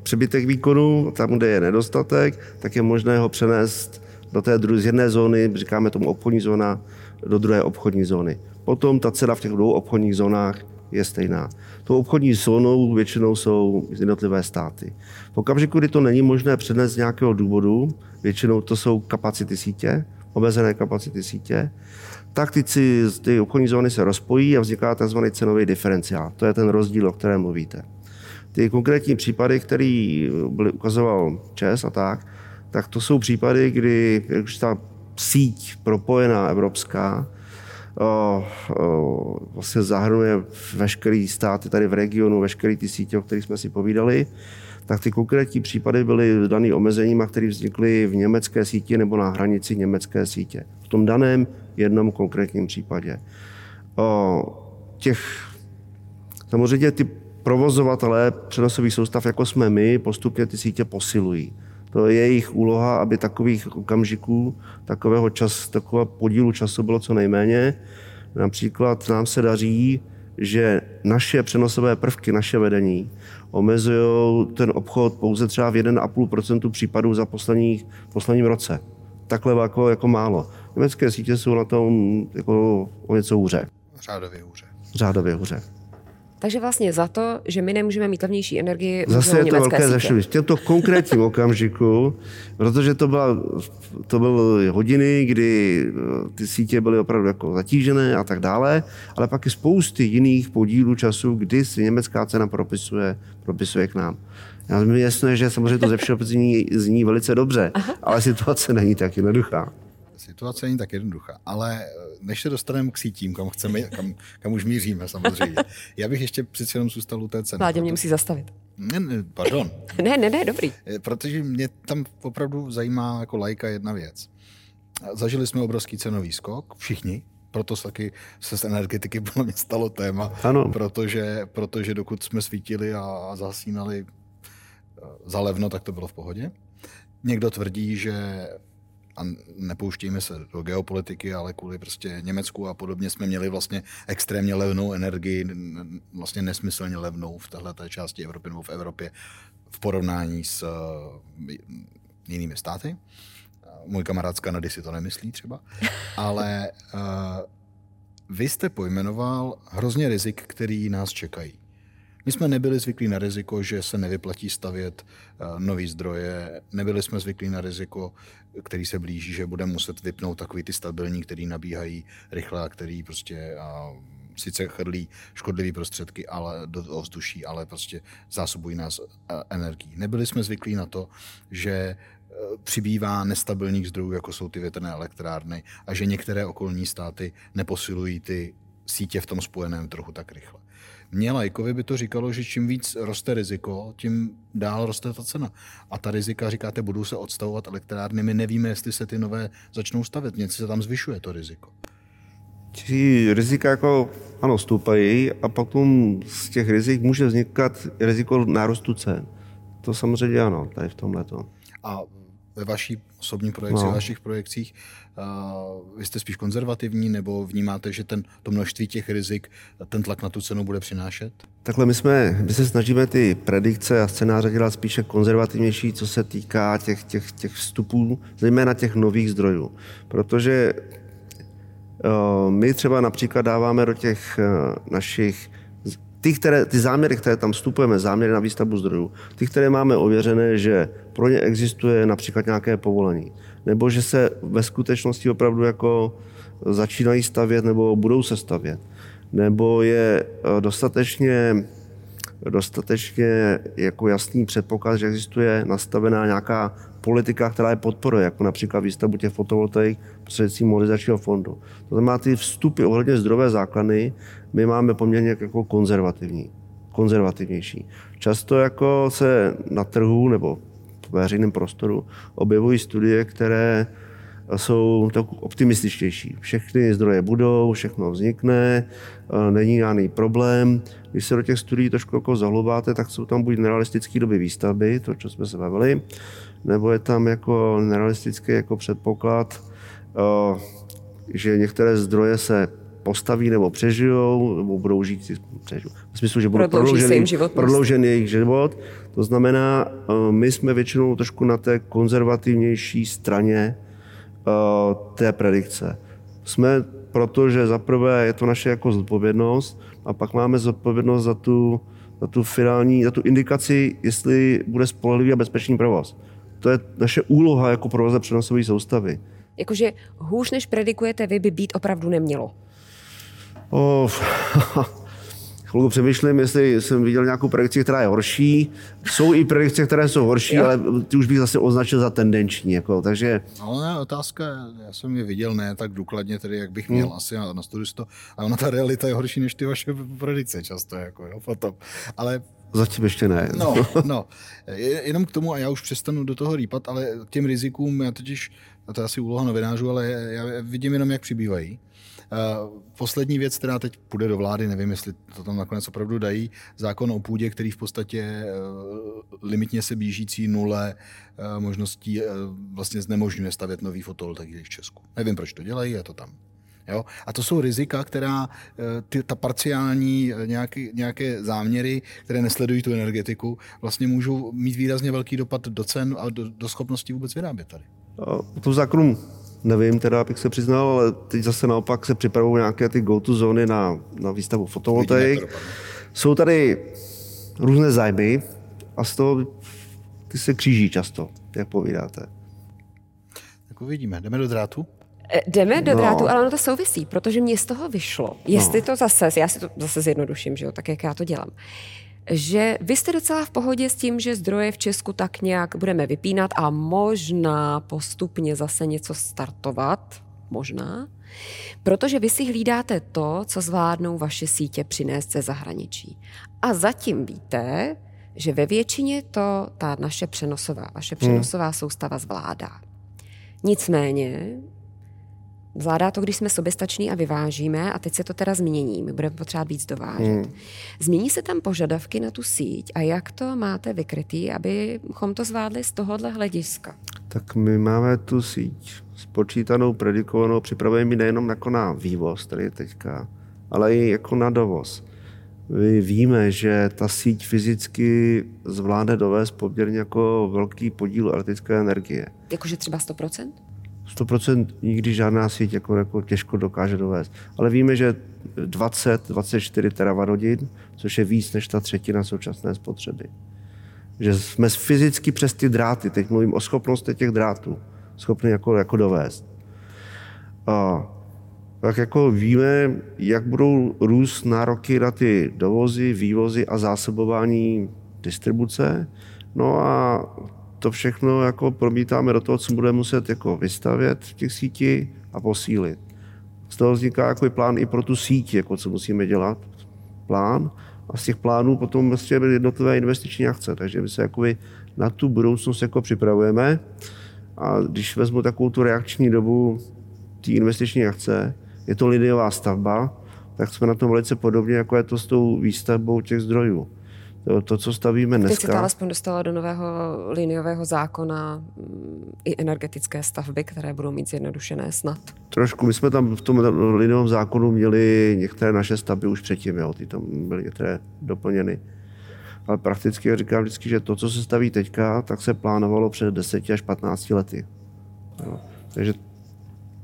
[SPEAKER 3] přebytek výkonu, tam, kde je nedostatek, tak je možné ho přenést do té druhé, z jedné zóny, říkáme tomu obchodní zóna, do druhé obchodní zóny. Potom ta cena v těch dvou obchodních zónách je stejná. Tou obchodní zónou většinou jsou jednotlivé státy. V okamžiku, kdy to není možné přenést z nějakého důvodu, většinou to jsou kapacity sítě, omezené kapacity sítě, tak ty, ty obchodní zóny se rozpojí a vzniká tzv. cenový diferenciál. To je ten rozdíl, o kterém mluvíte. Ty konkrétní případy, který byly, ukazoval ČES a tak, tak to jsou případy, kdy už ta síť propojená evropská vlastně zahrnuje veškerý státy tady v regionu, veškerý ty sítě, o kterých jsme si povídali, tak ty konkrétní případy byly daný omezením, které vznikly v německé síti nebo na hranici německé sítě. V tom daném jednom konkrétním případě. Těch Samozřejmě ty provozovatelé přenosových soustav, jako jsme my, postupně ty sítě posilují. To je jejich úloha, aby takových okamžiků, takového čas, takového podílu času bylo co nejméně. Například nám se daří, že naše přenosové prvky, naše vedení, omezují ten obchod pouze třeba v 1,5% případů za posledních, posledním roce. Takhle jako, jako málo. Německé sítě jsou na tom jako o něco hůře.
[SPEAKER 1] Řádově hůře.
[SPEAKER 3] Řádově hůře.
[SPEAKER 2] Takže vlastně za to, že my nemůžeme mít levnější energii,
[SPEAKER 3] Zase je to velké zašlení. V tomto konkrétním okamžiku, protože to, byla, to byly hodiny, kdy eh, ty sítě byly opravdu jako zatížené a tak dále, ale pak je spousty jiných podílů času, kdy si německá cena propisuje, propisuje k nám. Já mi jasné, že samozřejmě to ze všeho zní, zní velice dobře, Aha. ale situace není tak jednoduchá.
[SPEAKER 1] Situace není tak jednoduchá, ale eh, než se dostaneme k sítím, kam chceme, kam, kam už míříme samozřejmě, já bych ještě přeci jenom zůstal u té ceny.
[SPEAKER 2] Vládě mě musí zastavit.
[SPEAKER 1] Ne, ne, pardon.
[SPEAKER 2] ne, ne, ne, dobrý.
[SPEAKER 1] Eh, protože mě tam opravdu zajímá jako lajka jedna věc. Zažili jsme obrovský cenový skok, všichni, proto se taky se z energetiky podle mě stalo téma, ano. Protože, protože dokud jsme svítili a zasínali eh, za levno, tak to bylo v pohodě. Někdo tvrdí, že a nepouštíme se do geopolitiky, ale kvůli prostě Německu a podobně jsme měli vlastně extrémně levnou energii, vlastně nesmyslně levnou v této části Evropy nebo v Evropě v porovnání s eh, jinými státy. Můj kamarád z Kanady si to nemyslí třeba, ale uh, vy jste pojmenoval hrozně rizik, který nás čekají. My jsme nebyli zvyklí na riziko, že se nevyplatí stavět eh, nový zdroje, nebyli jsme zvyklí na riziko, který se blíží, že budeme muset vypnout takový ty stabilní, který nabíhají rychle a který prostě a sice chrlí škodlivé prostředky ale do ovzduší, ale prostě zásobují nás eh, energií. Nebyli jsme zvyklí na to, že eh, přibývá nestabilních zdrojů, jako jsou ty větrné elektrárny a že některé okolní státy neposilují ty sítě v tom spojeném trhu tak rychle. Mně lajkovi by to říkalo, že čím víc roste riziko, tím dál roste ta cena. A ta rizika, říkáte, budou se odstavovat elektrárny. My nevíme, jestli se ty nové začnou stavět. Něco se tam zvyšuje to riziko.
[SPEAKER 3] Ty rizika jako, ano, stoupají a potom z těch rizik může vznikat riziko nárůstu cen. To samozřejmě ano, tady v tomhle.
[SPEAKER 1] A ve vaší osobní projekci, no. ve vašich projekcích, uh, vy jste spíš konzervativní nebo vnímáte, že ten, to množství těch rizik, ten tlak na tu cenu bude přinášet?
[SPEAKER 3] Takhle my, jsme, my se snažíme ty predikce a scénáře dělat spíše konzervativnější, co se týká těch, těch, těch vstupů, zejména těch nových zdrojů. Protože uh, my třeba například dáváme do těch uh, našich ty, které, ty záměry, které tam vstupujeme, záměry na výstavbu zdrojů, ty, které máme ověřené, že pro ně existuje například nějaké povolení, nebo že se ve skutečnosti opravdu jako začínají stavět nebo budou se stavět, nebo je eh, dostatečně, dostatečně jako jasný předpoklad, že existuje nastavená nějaká politika, která je podporuje, jako například výstavbu těch fotovoltaik prostřednictvím modernizačního fondu. To znamená, ty vstupy ohledně zdrové základny my máme poměrně jako konzervativní, konzervativnější. Často jako se na trhu nebo veřejném prostoru objevují studie, které jsou tak optimističtější. Všechny zdroje budou, všechno vznikne, není žádný problém. Když se do těch studií trošku jako zahlubáte, tak jsou tam buď nerealistické doby výstavby, to, co jsme se bavili, nebo je tam jako nerealistický jako předpoklad, že některé zdroje se postaví nebo přežijou, nebo budou žít, přežijou. v smyslu, že budou prodloužen, život, prodloužen jejich život. To znamená, eh, my jsme většinou trošku na té konzervativnější straně eh, té predikce. Jsme proto, že zaprvé je to naše jako zodpovědnost a pak máme zodpovědnost za tu, za tu finální, za tu indikaci, jestli bude spolehlivý a bezpečný provoz. To je naše úloha jako provoze přenosové soustavy.
[SPEAKER 2] Jakože hůř, než predikujete vy, by být opravdu nemělo.
[SPEAKER 3] Oh, chvilku přemýšlím, jestli jsem viděl nějakou predikci, která je horší. Jsou i predikce, které jsou horší, ale ty už bych zase označil za tendenční. Jako, takže...
[SPEAKER 1] No, ne, otázka, já jsem je viděl ne tak důkladně, tedy jak bych měl hmm. asi na, na studistu, a ona ta realita je horší než ty vaše predikce často, jako, jo, potom. Ale
[SPEAKER 3] Zatím ještě ne.
[SPEAKER 1] No, no, jenom k tomu, a já už přestanu do toho rýpat, ale k těm rizikům, já totiž, a to je asi úloha novinářů, ale já vidím jenom, jak přibývají. Poslední věc, která teď půjde do vlády, nevím, jestli to tam nakonec opravdu dají, zákon o půdě, který v podstatě limitně se blížící nule možností vlastně znemožňuje stavět nový fotovoltaiky v Česku. Nevím, proč to dělají, je to tam. Jo? A to jsou rizika, která eh, ty, ta parciální eh, nějaké, záměry, které nesledují tu energetiku, vlastně můžou mít výrazně velký dopad do cen a do, do schopnosti vůbec vyrábět tady.
[SPEAKER 3] O tom zákonu nevím, teda abych se přiznal, ale teď zase naopak se připravují nějaké ty go-to zóny na, na výstavu fotovoltaik. Jsou tady různé zájmy a z toho ty se kříží často, jak povídáte.
[SPEAKER 1] Tak uvidíme. Jdeme do drátu?
[SPEAKER 2] Eh, jdeme do no. drátu, ale ono to souvisí, protože mě z toho vyšlo. Jestli no. to zase, já si to zase zjednoduším, že jo, tak jak já to dělám že vy jste docela v pohodě s tím, že zdroje v Česku tak nějak budeme vypínat a možná postupně zase něco startovat, možná, protože vy si hlídáte to, co zvládnou vaše sítě přinést ze zahraničí. A zatím víte, že ve většině to ta naše přenosová, vaše hmm. přenosová hmm. soustava zvládá. Nicméně Zvládá to, když jsme soběstační a vyvážíme a teď se to teda změní. My budeme potřebovat víc dovážet. Hmm. Změní se tam požadavky na tu síť a jak to máte vykrytý, abychom to zvládli z tohohle hlediska?
[SPEAKER 3] Tak my máme tu síť spočítanou, predikovanou, připravujeme nejenom jako na vývoz, tady teďka, ale i jako na dovoz. My víme, že ta síť fyzicky zvládne dovést poměrně jako velký podíl elektrické energie.
[SPEAKER 2] Jakože třeba 100%?
[SPEAKER 3] 100% nikdy žádná síť jako, jako těžko dokáže dovést. Ale víme, že 20, 24 terawatt což je víc než ta třetina současné spotřeby. Že jsme fyzicky přes ty dráty, teď mluvím o schopnosti těch drátů, schopni jako, jako dovést. A tak jako víme, jak budou růst nároky na ty dovozy, vývozy a zásobování distribuce. No a to všechno jako promítáme do toho, co budeme muset jako vystavět v těch síti a posílit. Z toho vzniká jako plán i pro tu síť, jako co musíme dělat. Plán a z těch plánů potom vlastně jednotlivé investiční akce. Takže my se jako na tu budoucnost jako připravujeme a když vezmu takovou tu reakční dobu té investiční akce, je to lidiová stavba, tak jsme na tom velice podobně, jako je to s tou výstavbou těch zdrojů to, co stavíme dneska.
[SPEAKER 2] Teď se to alespoň dostalo do nového liniového zákona mm, i energetické stavby, které budou mít zjednodušené snad.
[SPEAKER 3] Trošku. My jsme tam v tom liniovém zákonu měli některé naše stavby už předtím, jo. ty tam byly některé doplněny. Ale prakticky říkám vždycky, že to, co se staví teďka, tak se plánovalo před 10 až 15 lety. Jo. Takže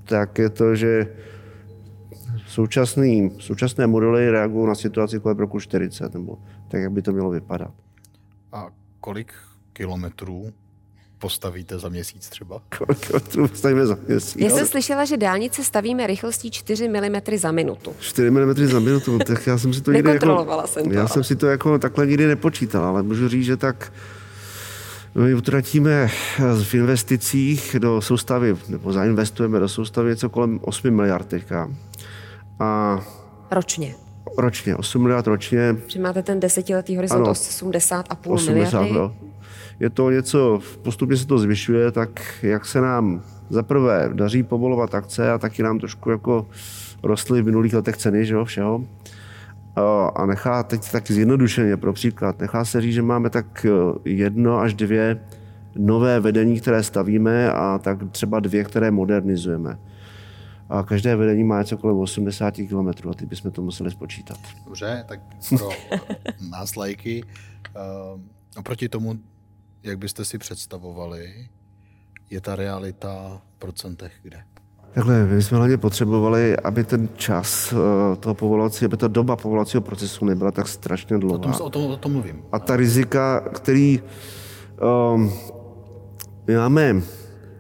[SPEAKER 3] tak je to, že současný, současné modely reagují na situaci kolem roku 40, nebo tak, jak by to mělo vypadat.
[SPEAKER 1] A kolik kilometrů postavíte za měsíc třeba?
[SPEAKER 3] Kolik kilometrů postavíme za měsíc?
[SPEAKER 2] Já jsem slyšela, že dálnice stavíme rychlostí 4 mm za minutu.
[SPEAKER 3] 4 mm za minutu, tak já jsem si to
[SPEAKER 2] nikdy jako, jsem to.
[SPEAKER 3] Já jsem si to jako takhle nikdy nepočítal, ale můžu říct, že tak my utratíme v investicích do soustavy, nebo zainvestujeme do soustavy něco kolem 8 miliard teďka.
[SPEAKER 2] A ročně.
[SPEAKER 3] Ročně, 8 miliard ročně.
[SPEAKER 2] Že máte ten desetiletý horizont 80,5 80, miliardy. No.
[SPEAKER 3] Je to něco, postupně se to zvyšuje, tak jak se nám za prvé daří povolovat akce a taky nám trošku jako rostly v minulých letech ceny, že jo, všeho. A nechá, teď tak zjednodušeně pro příklad, nechá se říct, že máme tak jedno až dvě nové vedení, které stavíme a tak třeba dvě, které modernizujeme a každé vedení má něco kolem 80 km a ty bychom to museli spočítat.
[SPEAKER 1] Dobře, tak pro nás lajky, uh, oproti tomu, jak byste si představovali, je ta realita v procentech kde?
[SPEAKER 3] Takhle, my jsme hlavně potřebovali, aby ten čas uh, toho povolací, aby ta doba povolacího procesu nebyla tak strašně dlouhá. O
[SPEAKER 1] tom, o tom, o tom mluvím.
[SPEAKER 3] A ta rizika, který um, my máme,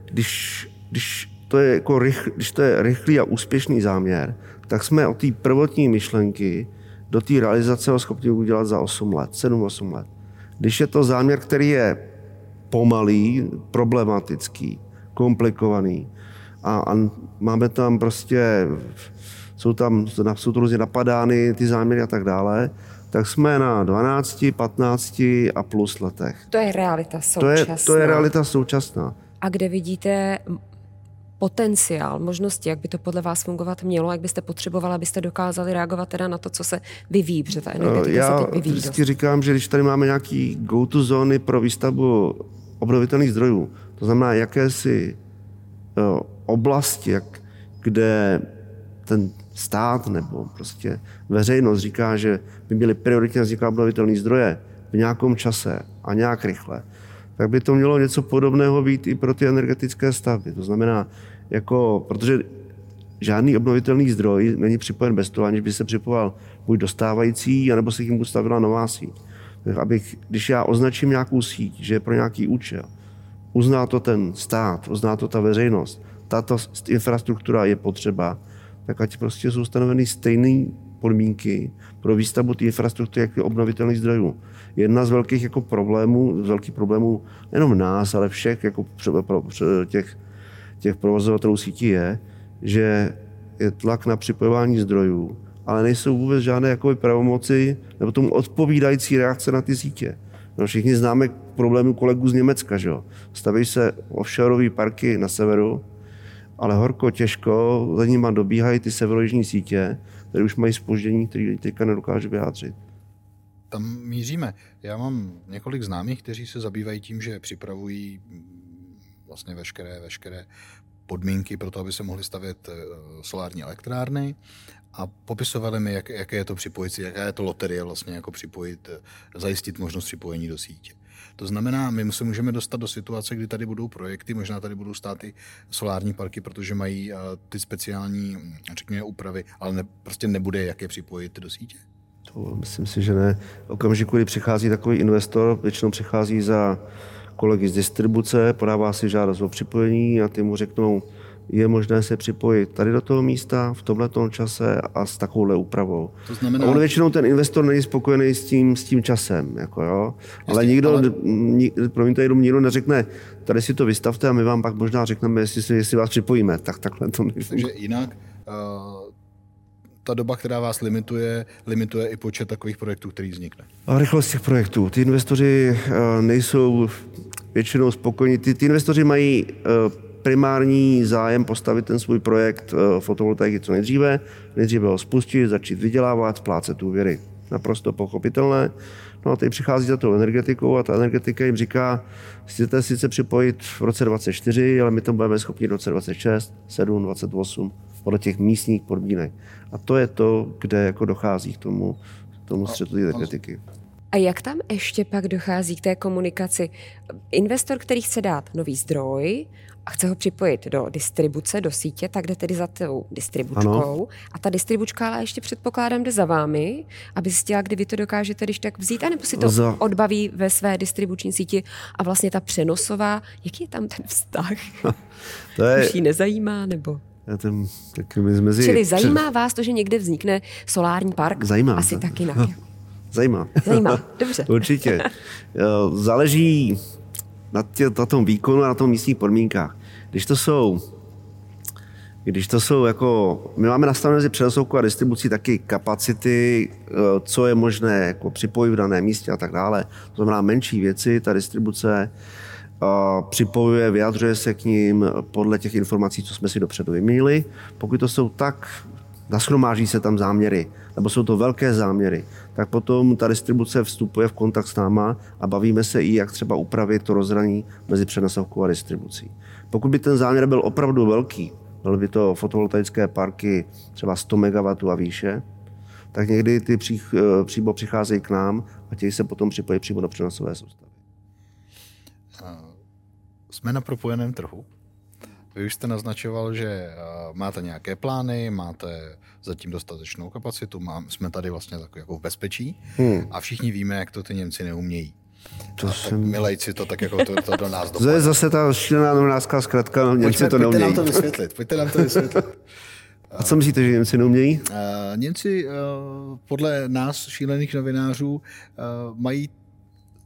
[SPEAKER 3] když, když to je jako rychl, když to je rychlý a úspěšný záměr, tak jsme od té prvotní myšlenky do té realizace ho schopni udělat za 8 let, 7-8 let. Když je to záměr, který je pomalý, problematický, komplikovaný a, a máme tam prostě, jsou tam, jsou to různě napadány ty záměry a tak dále, tak jsme na 12, 15 a plus letech.
[SPEAKER 2] To je realita současná.
[SPEAKER 3] To je, to je realita současná.
[SPEAKER 2] A kde vidíte potenciál, možnosti, jak by to podle vás fungovat mělo, jak byste potřebovali, abyste dokázali reagovat teda na to, co se vyvíjí, protože ta energetika
[SPEAKER 3] Já
[SPEAKER 2] se teď vyvíjí
[SPEAKER 3] vždycky říkám, že když tady máme nějaký go-to zóny pro výstavbu obnovitelných zdrojů, to znamená jakési jo, oblasti, jak, kde ten stát nebo prostě veřejnost říká, že by měly prioritně vznikat obnovitelné zdroje v nějakém čase a nějak rychle, tak by to mělo něco podobného být i pro ty energetické stavby. To znamená, jako, protože žádný obnovitelný zdroj není připojen bez toho, aniž by se připoval buď dostávající, anebo se tím stavila nová síť. Abych, když já označím nějakou síť, že je pro nějaký účel, uzná to ten stát, uzná to ta veřejnost, tato infrastruktura je potřeba, tak ať prostě jsou stanoveny stejné podmínky pro výstavbu té infrastruktury jako obnovitelných zdrojů. Jedna z velkých jako problémů, z velkých problémů nejenom nás, ale všech jako těch, těch provozovatelů sítí je, že je tlak na připojování zdrojů, ale nejsou vůbec žádné jako pravomoci nebo tomu odpovídající reakce na ty sítě. No, všichni známe problémy kolegů z Německa, že jo. Staví se offshoreové parky na severu, ale horko, těžko, za nimi dobíhají ty severojižní sítě, které už mají spoždění, které teďka nedokáže vyjádřit.
[SPEAKER 1] Tam míříme. Já mám několik známých, kteří se zabývají tím, že připravují vlastně veškeré, veškeré podmínky pro to, aby se mohly stavět eh, solární elektrárny a popisovali mi, jak, jaké je to připojit, jaká je to loterie vlastně jako připojit, eh, zajistit možnost připojení do sítě. To znamená, my se můžeme dostat do situace, kdy tady budou projekty, možná tady budou stát i solární parky, protože mají uh, ty speciální, řekněme, úpravy, ale ne, prostě nebude, jak je připojit do sítě.
[SPEAKER 3] To myslím si, že ne. okamžiku, kdy přichází takový investor, většinou přichází za kolegy z distribuce, podává si žádost o připojení a ty mu řeknou, je možné se připojit tady do toho místa v tomhle čase a s takovouhle úpravou. To znamená... A on většinou ten investor není spokojený s tím, s tím časem, jako jo. Jasně, ale nikdo, ale... Ni, promiňte, jenom nikdo neřekne, tady si to vystavte a my vám pak možná řekneme, jestli, jestli vás připojíme. Tak takhle to nefunguje.
[SPEAKER 1] Takže jinak uh, ta doba, která vás limituje, limituje i počet takových projektů, který vznikne.
[SPEAKER 3] A rychlost těch projektů. Ty investoři uh, nejsou většinou spokojení. Ty, ty investoři mají uh, primární zájem postavit ten svůj projekt eh, fotovoltaiky co nejdříve, nejdříve ho spustit, začít vydělávat, splácet úvěry. Naprosto pochopitelné. No a teď přichází za tou energetikou a ta energetika jim říká, chcete sice připojit v roce 24, ale my to budeme schopni v roce 26, 7, 28, podle těch místních podmínek. A to je to, kde jako dochází k tomu, k tomu střetu energetiky.
[SPEAKER 2] A jak tam ještě pak dochází k té komunikaci? Investor, který chce dát nový zdroj, a chce ho připojit do distribuce, do sítě, tak jde tedy za tou distribučkou. Ano. A ta distribučka ale ještě předpokládám jde za vámi, aby zjistila, kdy vy to dokážete když tak vzít, anebo si to za... odbaví ve své distribuční síti a vlastně ta přenosová, jaký je tam ten vztah? to je... Už ji nezajímá, nebo?
[SPEAKER 3] Ten, tak mezi...
[SPEAKER 2] Čili zajímá vás to, že někde vznikne solární park?
[SPEAKER 3] Zajímá.
[SPEAKER 2] Asi taky na.
[SPEAKER 3] Zajímá.
[SPEAKER 2] Zajímá, dobře.
[SPEAKER 3] Určitě. Záleží na, tě, na tom výkonu a na tom místních podmínkách. Když to jsou když to jsou jako, my máme nastavené mezi přenosovkou a distribucí taky kapacity, eh, co je možné jako připojit v daném místě a tak dále. To znamená menší věci, ta distribuce eh, připojuje, vyjadřuje se k ním podle těch informací, co jsme si dopředu vyměnili. Pokud to jsou tak nashromáží se tam záměry, nebo jsou to velké záměry, tak potom ta distribuce vstupuje v kontakt s náma a bavíme se i, jak třeba upravit to rozhraní mezi přenosovkou a distribucí. Pokud by ten záměr byl opravdu velký, byly by to fotovoltaické parky třeba 100 MW a výše, tak někdy ty eh, přímo přicházejí k nám a tějí se potom připojí přímo do přenosové soustavy.
[SPEAKER 1] Jsme na propojeném trhu. Vy už jste naznačoval, že eh, máte nějaké plány, máte zatím dostatečnou kapacitu, má, jsme tady vlastně tak jako v bezpečí hmm. a všichni víme, jak to ty Němci neumějí. To a jsem... milejci to tak jako to, to do nás dopadne.
[SPEAKER 3] To je zase ta šílená novinářská zkratka, no, Němci to
[SPEAKER 1] neumějí. Pojďte nám to vysvětlit, pojďte nám to vysvětlit.
[SPEAKER 3] A co myslíte, že Němci neumějí? Uh,
[SPEAKER 1] Němci uh, podle nás, šílených novinářů, uh, mají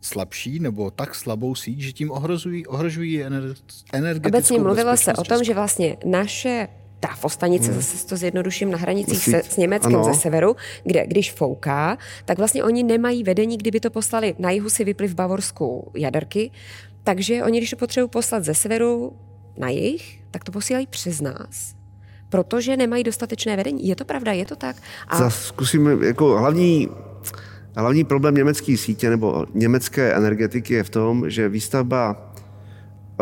[SPEAKER 1] slabší nebo tak slabou síť, že tím ohrožují, ohrožují energetickou
[SPEAKER 2] Obecně mluvilo se o tom, že vlastně naše trafostanice, hmm. zase to zjednoduším, na hranicích se, s Německem ano. ze severu, kde když fouká, tak vlastně oni nemají vedení, kdyby to poslali. Na jihu si vyply v Bavorsku jaderky, takže oni, když to potřebují poslat ze severu, na jich, tak to posílají přes nás, protože nemají dostatečné vedení. Je to pravda, je to tak?
[SPEAKER 3] A... Zkusím, jako hlavní, hlavní problém německé sítě nebo německé energetiky je v tom, že výstavba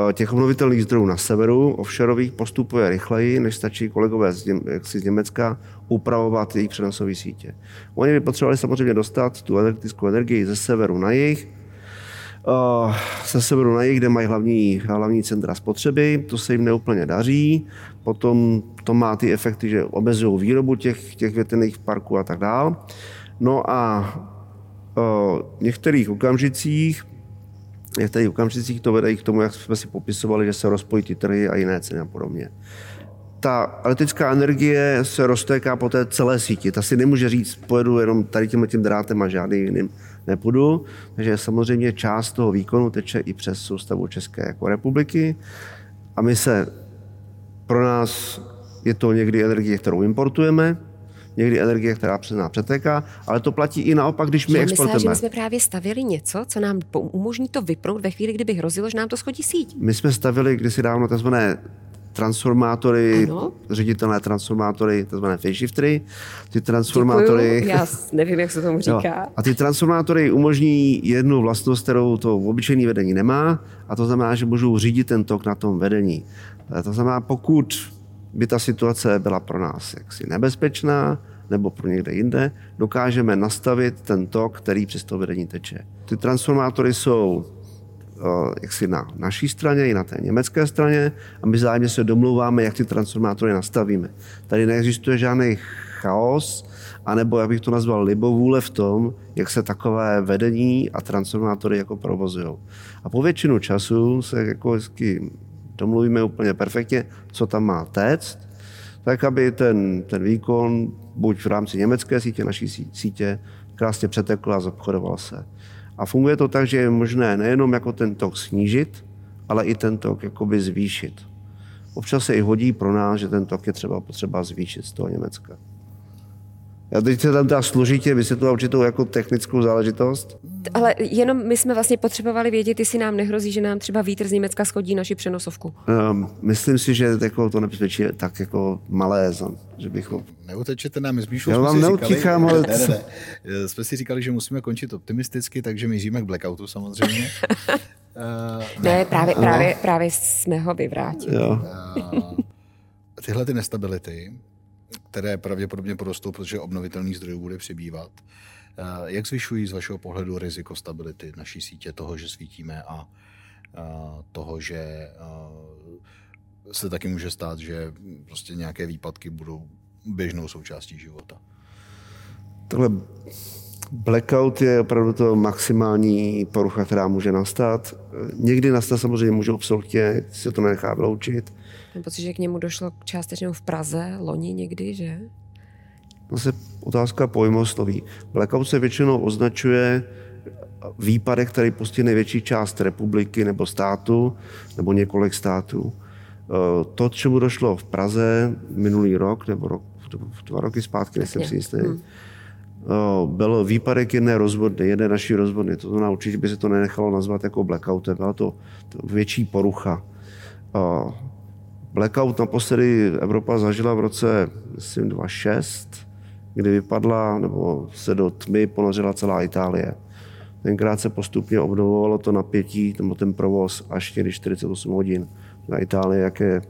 [SPEAKER 3] eh, těch obnovitelných zdrojů na severu, offshoreových, postupuje rychleji, než stačí kolegové z, jaksi z Německa upravovat jejich přenosové sítě. Oni by potřebovali samozřejmě dostat tu elektrickou energii ze severu na jih, ze severu na jih, kde mají hlavní, hlavní centra spotřeby. To se jim neúplně daří. Potom to má ty efekty, že omezují výrobu těch, těch větrných parků a tak dále. No a některých okamžicích některých okamžicích to vede i k tomu, jak jsme si popisovali, že se rozpojí ty trhy a jiné ceny a podobně ta elektrická energie se roztéká po té celé síti. Ta si nemůže říct, pojedu jenom tady tím tím drátem a žádný jiným nepůjdu. Takže samozřejmě část toho výkonu teče i přes soustavu České jako republiky. A my se, pro nás je to někdy energie, kterou importujeme, někdy energie, která přes nás přetéká, ale to platí i naopak, když my Já exportujeme.
[SPEAKER 2] Myslím, že my jsme právě stavili něco, co nám umožní to vyprout ve chvíli, kdyby hrozilo, že nám to schodí síť.
[SPEAKER 3] My jsme stavili kdysi dávno tzv transformátory, ano? ředitelné transformátory, tzv. phase shiftery. Ty transformátory...
[SPEAKER 2] Děkuju. Já nevím, jak se tomu říká. Jo.
[SPEAKER 3] A ty transformátory umožní jednu vlastnost, kterou to obyčejné vedení nemá, a to znamená, že můžou řídit ten tok na tom vedení. To znamená, pokud by ta situace byla pro nás jaksi nebezpečná, nebo pro někde jinde, dokážeme nastavit ten tok, který přes to vedení teče. Ty transformátory jsou Eh, jaksi na naší straně i na té německé straně a my zájemně se domlouváme, jak ty transformátory nastavíme. Tady neexistuje žádný chaos, anebo jak bych to nazval libovůle v tom, jak se takové vedení a transformátory jako provozují. A po většinu času se jako domluvíme úplně perfektně, co tam má téct, tak aby ten, ten výkon buď v rámci německé sítě, naší sítě, krásně přetekl a zobchodoval se. A funguje to tak, že je možné nejenom jako ten tok snížit, ale i ten tok jakoby zvýšit. Občas se i hodí pro nás, že ten tok je třeba potřeba zvýšit z toho Německa. Já teď se tam dá složitě vysvětlovat určitou jako technickou záležitost.
[SPEAKER 2] Ale jenom my jsme vlastně potřebovali vědět, jestli nám nehrozí, že nám třeba vítr z Německa schodí naši přenosovku.
[SPEAKER 3] Um, myslím si, že jako to nebezpečí je tak jako malé, že bychom...
[SPEAKER 1] Neutečete nám, my spíš
[SPEAKER 3] Já vám neutíchám, ale... Ne, ne,
[SPEAKER 1] ne. Jsme si říkali, že musíme končit optimisticky, takže míříme k blackoutu samozřejmě.
[SPEAKER 2] uh, ne, právě, právě, právě jsme ho vyvrátili. Jo. Uh,
[SPEAKER 1] tyhle ty nestability, které pravděpodobně porostou, protože obnovitelných zdrojů bude přibývat. Eh, jak zvyšují z vašeho pohledu riziko stability naší sítě, toho, že svítíme a toho, že eh, se taky může stát, že prostě nějaké výpadky budou běžnou součástí života?
[SPEAKER 3] Tohle blackout je opravdu to maximální porucha, která může nastat. Někdy nastat samozřejmě může absolutně, se to nechá vyloučit.
[SPEAKER 2] Mám pocit, že k němu došlo částečně v Praze, loni někdy, že?
[SPEAKER 3] Zase otázka pojmosloví. Blackout se většinou označuje výpadek, který postihne větší část republiky nebo státu, nebo několik států. E, to, čemu došlo v Praze minulý rok, nebo rok, dva roky zpátky, nejsem si jistý, hmm. E, byl výpadek jedné rozvodny, jedné naší rozvodny. To znamená, určitě by se to nenechalo nazvat jako blackoutem. Byla to větší porucha. Blackout naposledy Evropa zažila v roce, myslím, 2006, kdy vypadla nebo se do tmy ponořila celá Itálie. Tenkrát se postupně obnovovalo to napětí, nebo ten provoz až někdy 48 hodin. Na Itálii, jak je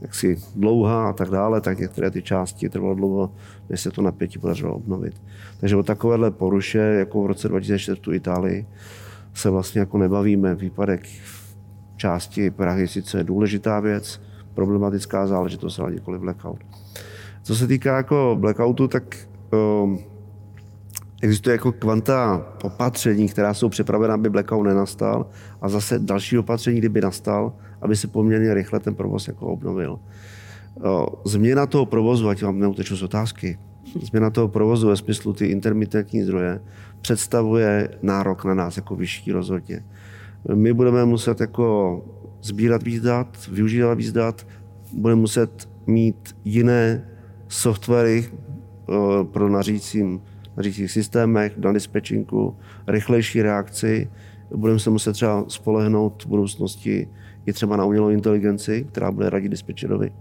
[SPEAKER 3] jaksi dlouhá a tak dále, tak některé ty části trvalo dlouho, než se to napětí podařilo obnovit. Takže o takovéhle poruše, jako v roce 2004 tu Itálii, se vlastně jako nebavíme. Výpadek části Prahy sice je důležitá věc, problematická záležitost, ale nikoli blackout. Co se týká jako blackoutu, tak um, existuje jako kvanta opatření, která jsou připravena, aby blackout nenastal a zase další opatření, kdyby nastal, aby se poměrně rychle ten provoz jako obnovil. Uh, změna toho provozu, ať vám neuteču z otázky, změna toho provozu ve smyslu ty intermitentní zdroje představuje nárok na nás jako vyšší rozhodně. My budeme muset jako sbírat víc dat, využívat víc dat, bude muset mít jiné softwary eh, pro nařícím, nařících systémech, na dispečinku, rychlejší reakci. Budeme se muset třeba spolehnout v budoucnosti i třeba na umělou inteligenci, která bude radit dispečerovi.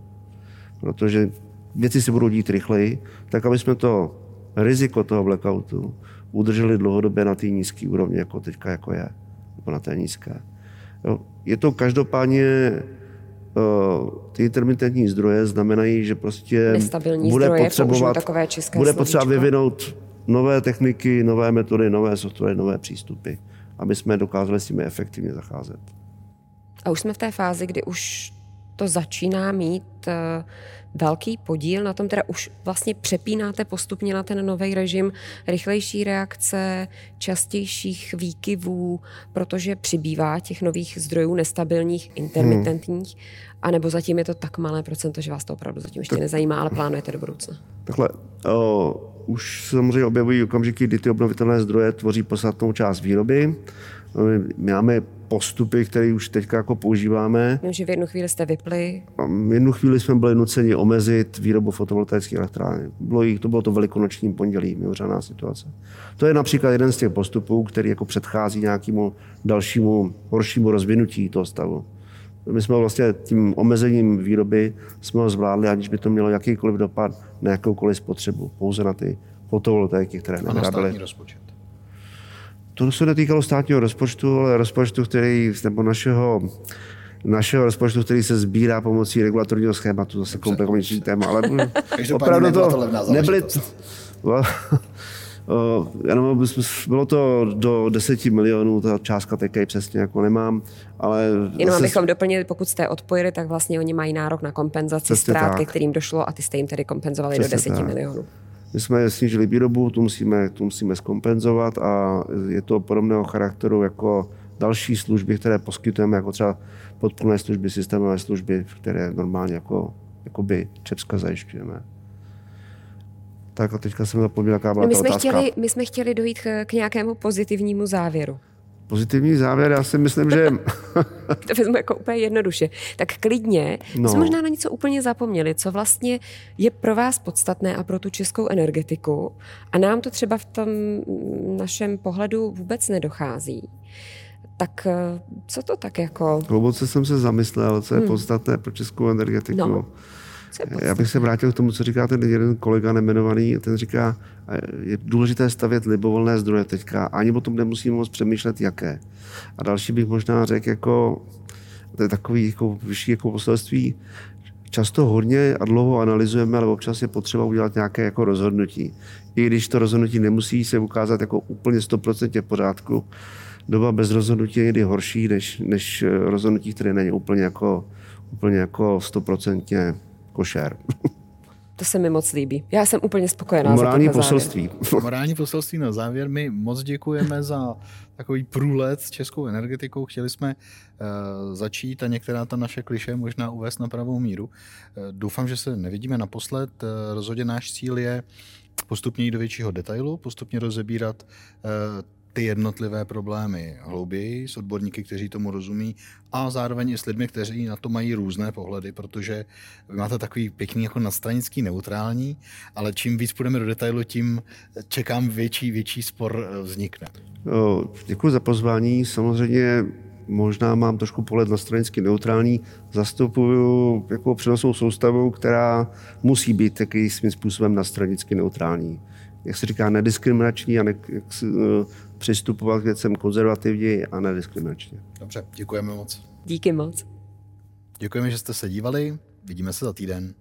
[SPEAKER 3] Protože věci se budou dít rychleji, tak aby jsme to riziko toho blackoutu udrželi dlouhodobě na té nízké úrovni, jako teďka jako je, nebo na té nízké. Jo. Je to každopádně ty intermitentní zdroje znamenají, že prostě
[SPEAKER 2] Nestabilní
[SPEAKER 3] bude
[SPEAKER 2] zdroje,
[SPEAKER 3] potřebovat,
[SPEAKER 2] takové české
[SPEAKER 3] bude potřeba
[SPEAKER 2] slovíčko.
[SPEAKER 3] vyvinout nové techniky, nové metody, nové software, nové přístupy, aby jsme dokázali s nimi efektivně zacházet.
[SPEAKER 2] A už jsme v té fázi, kdy už to začíná mít eh, velký podíl na tom, teda už vlastně přepínáte postupně na ten nový režim rychlejší reakce, častějších výkyvů, protože přibývá těch nových zdrojů nestabilních, intermitentních, hmm. anebo zatím je to tak malé procento, že vás to opravdu zatím ještě tak. nezajímá, ale plánujete do budoucna.
[SPEAKER 3] Takhle, o, už samozřejmě objevují okamžiky, kdy ty obnovitelné zdroje tvoří podstatnou část výroby. My máme postupy, které už teď jako používáme.
[SPEAKER 2] Vím, že v jednu chvíli jste vypli.
[SPEAKER 3] V jednu chvíli jsme byli nuceni omezit výrobu fotovoltaických elektráren. Bylo jich, to bylo to velikonoční pondělí, mimořádná situace. To je například jeden z těch postupů, který jako předchází nějakému dalšímu horšímu rozvinutí toho stavu. My jsme vlastně tím omezením výroby jsme ho zvládli, aniž by to mělo jakýkoliv dopad na jakoukoliv spotřebu, pouze na ty fotovoltaiky, které nevyráběly. To se netýkalo státního rozpočtu, ale rozpočtu, který, nebo našeho, našeho rozpočtu, který se sbírá pomocí regulatorního schématu, zase komplikovanější téma, ale
[SPEAKER 1] opravdu to nebyly...
[SPEAKER 3] Jenom bylo to do 10 milionů, ta částka také přesně jako nemám, ale...
[SPEAKER 2] Jenom zase... abychom doplnili, pokud jste odpojili, tak vlastně oni mají nárok na kompenzaci ztrát, ke kterým došlo a ty jste jim tedy kompenzovali přesně do 10 tak. milionů.
[SPEAKER 3] My jsme snížili výrobu, tu musíme, tu musíme zkompenzovat a je to podobného charakteru jako další služby, které poskytujeme, jako třeba podpůrné služby, systémové služby, které normálně jako, jakoby Čepska zajišťujeme. Tak a teďka jsem zapomněl, jaká byla
[SPEAKER 2] no my,
[SPEAKER 3] jsme
[SPEAKER 2] otázka. chtěli, my jsme chtěli dojít k, k nějakému pozitivnímu závěru.
[SPEAKER 3] Pozitivní závěr, já si myslím, že...
[SPEAKER 2] to vezmu jako úplně jednoduše. Tak klidně, no. my jsme možná na něco úplně zapomněli, co vlastně je pro vás podstatné a pro tu českou energetiku. A nám to třeba v tom našem pohledu vůbec nedochází. Tak eh, co to tak jako...
[SPEAKER 3] Hluboce jsem se zamyslel, co je hmm. podstatné pro českou energetiku. No. Já bych se vrátil k tomu, co říká ten jeden kolega nemenovaný. Ten říká, je důležité stavět libovolné zdroje teďka. Ani o tom nemusíme moc přemýšlet, jaké. A další bych možná řekl, jako, to je takový jako vyšší jako poselství, často hodně a dlouho analyzujeme, ale občas je potřeba udělat nějaké jako rozhodnutí. I když to rozhodnutí nemusí se ukázat jako úplně 100% v pořádku, doba bez rozhodnutí je někdy horší, než, než rozhodnutí, které není úplně jako, úplně jako 100% košer.
[SPEAKER 2] To se mi moc líbí. Já jsem úplně spokojená.
[SPEAKER 3] Morální za poselství.
[SPEAKER 1] Morální poselství na závěr. My moc děkujeme za takový průlet s českou energetikou. Chtěli jsme uh, začít a některá ta naše kliše možná uvést na pravou míru. Uh, doufám, že se nevidíme naposled. Uh, rozhodně náš cíl je postupně jít do většího detailu, postupně rozebírat ty jednotlivé problémy hlouběji s odborníky, kteří tomu rozumí a zároveň i s lidmi, kteří na to mají různé pohledy, protože vy máte takový pěkný jako nadstranický neutrální, ale čím víc půjdeme do detailu, tím čekám větší, větší spor eh, vznikne.
[SPEAKER 3] Děkuji za pozvání. Samozřejmě možná mám trošku pohled na stranicky neutrální, zastupuju jako přenosnou soustavu, která musí být taky svým způsobem na stranicky neutrální. Jak se říká, nediskriminační a ne, jak, přistupovat k věcem konzervativně a nediskriminačně.
[SPEAKER 1] Dobře, děkujeme moc.
[SPEAKER 2] Díky moc.
[SPEAKER 1] Děkujeme, že jste se dívali. Vidíme se za týden.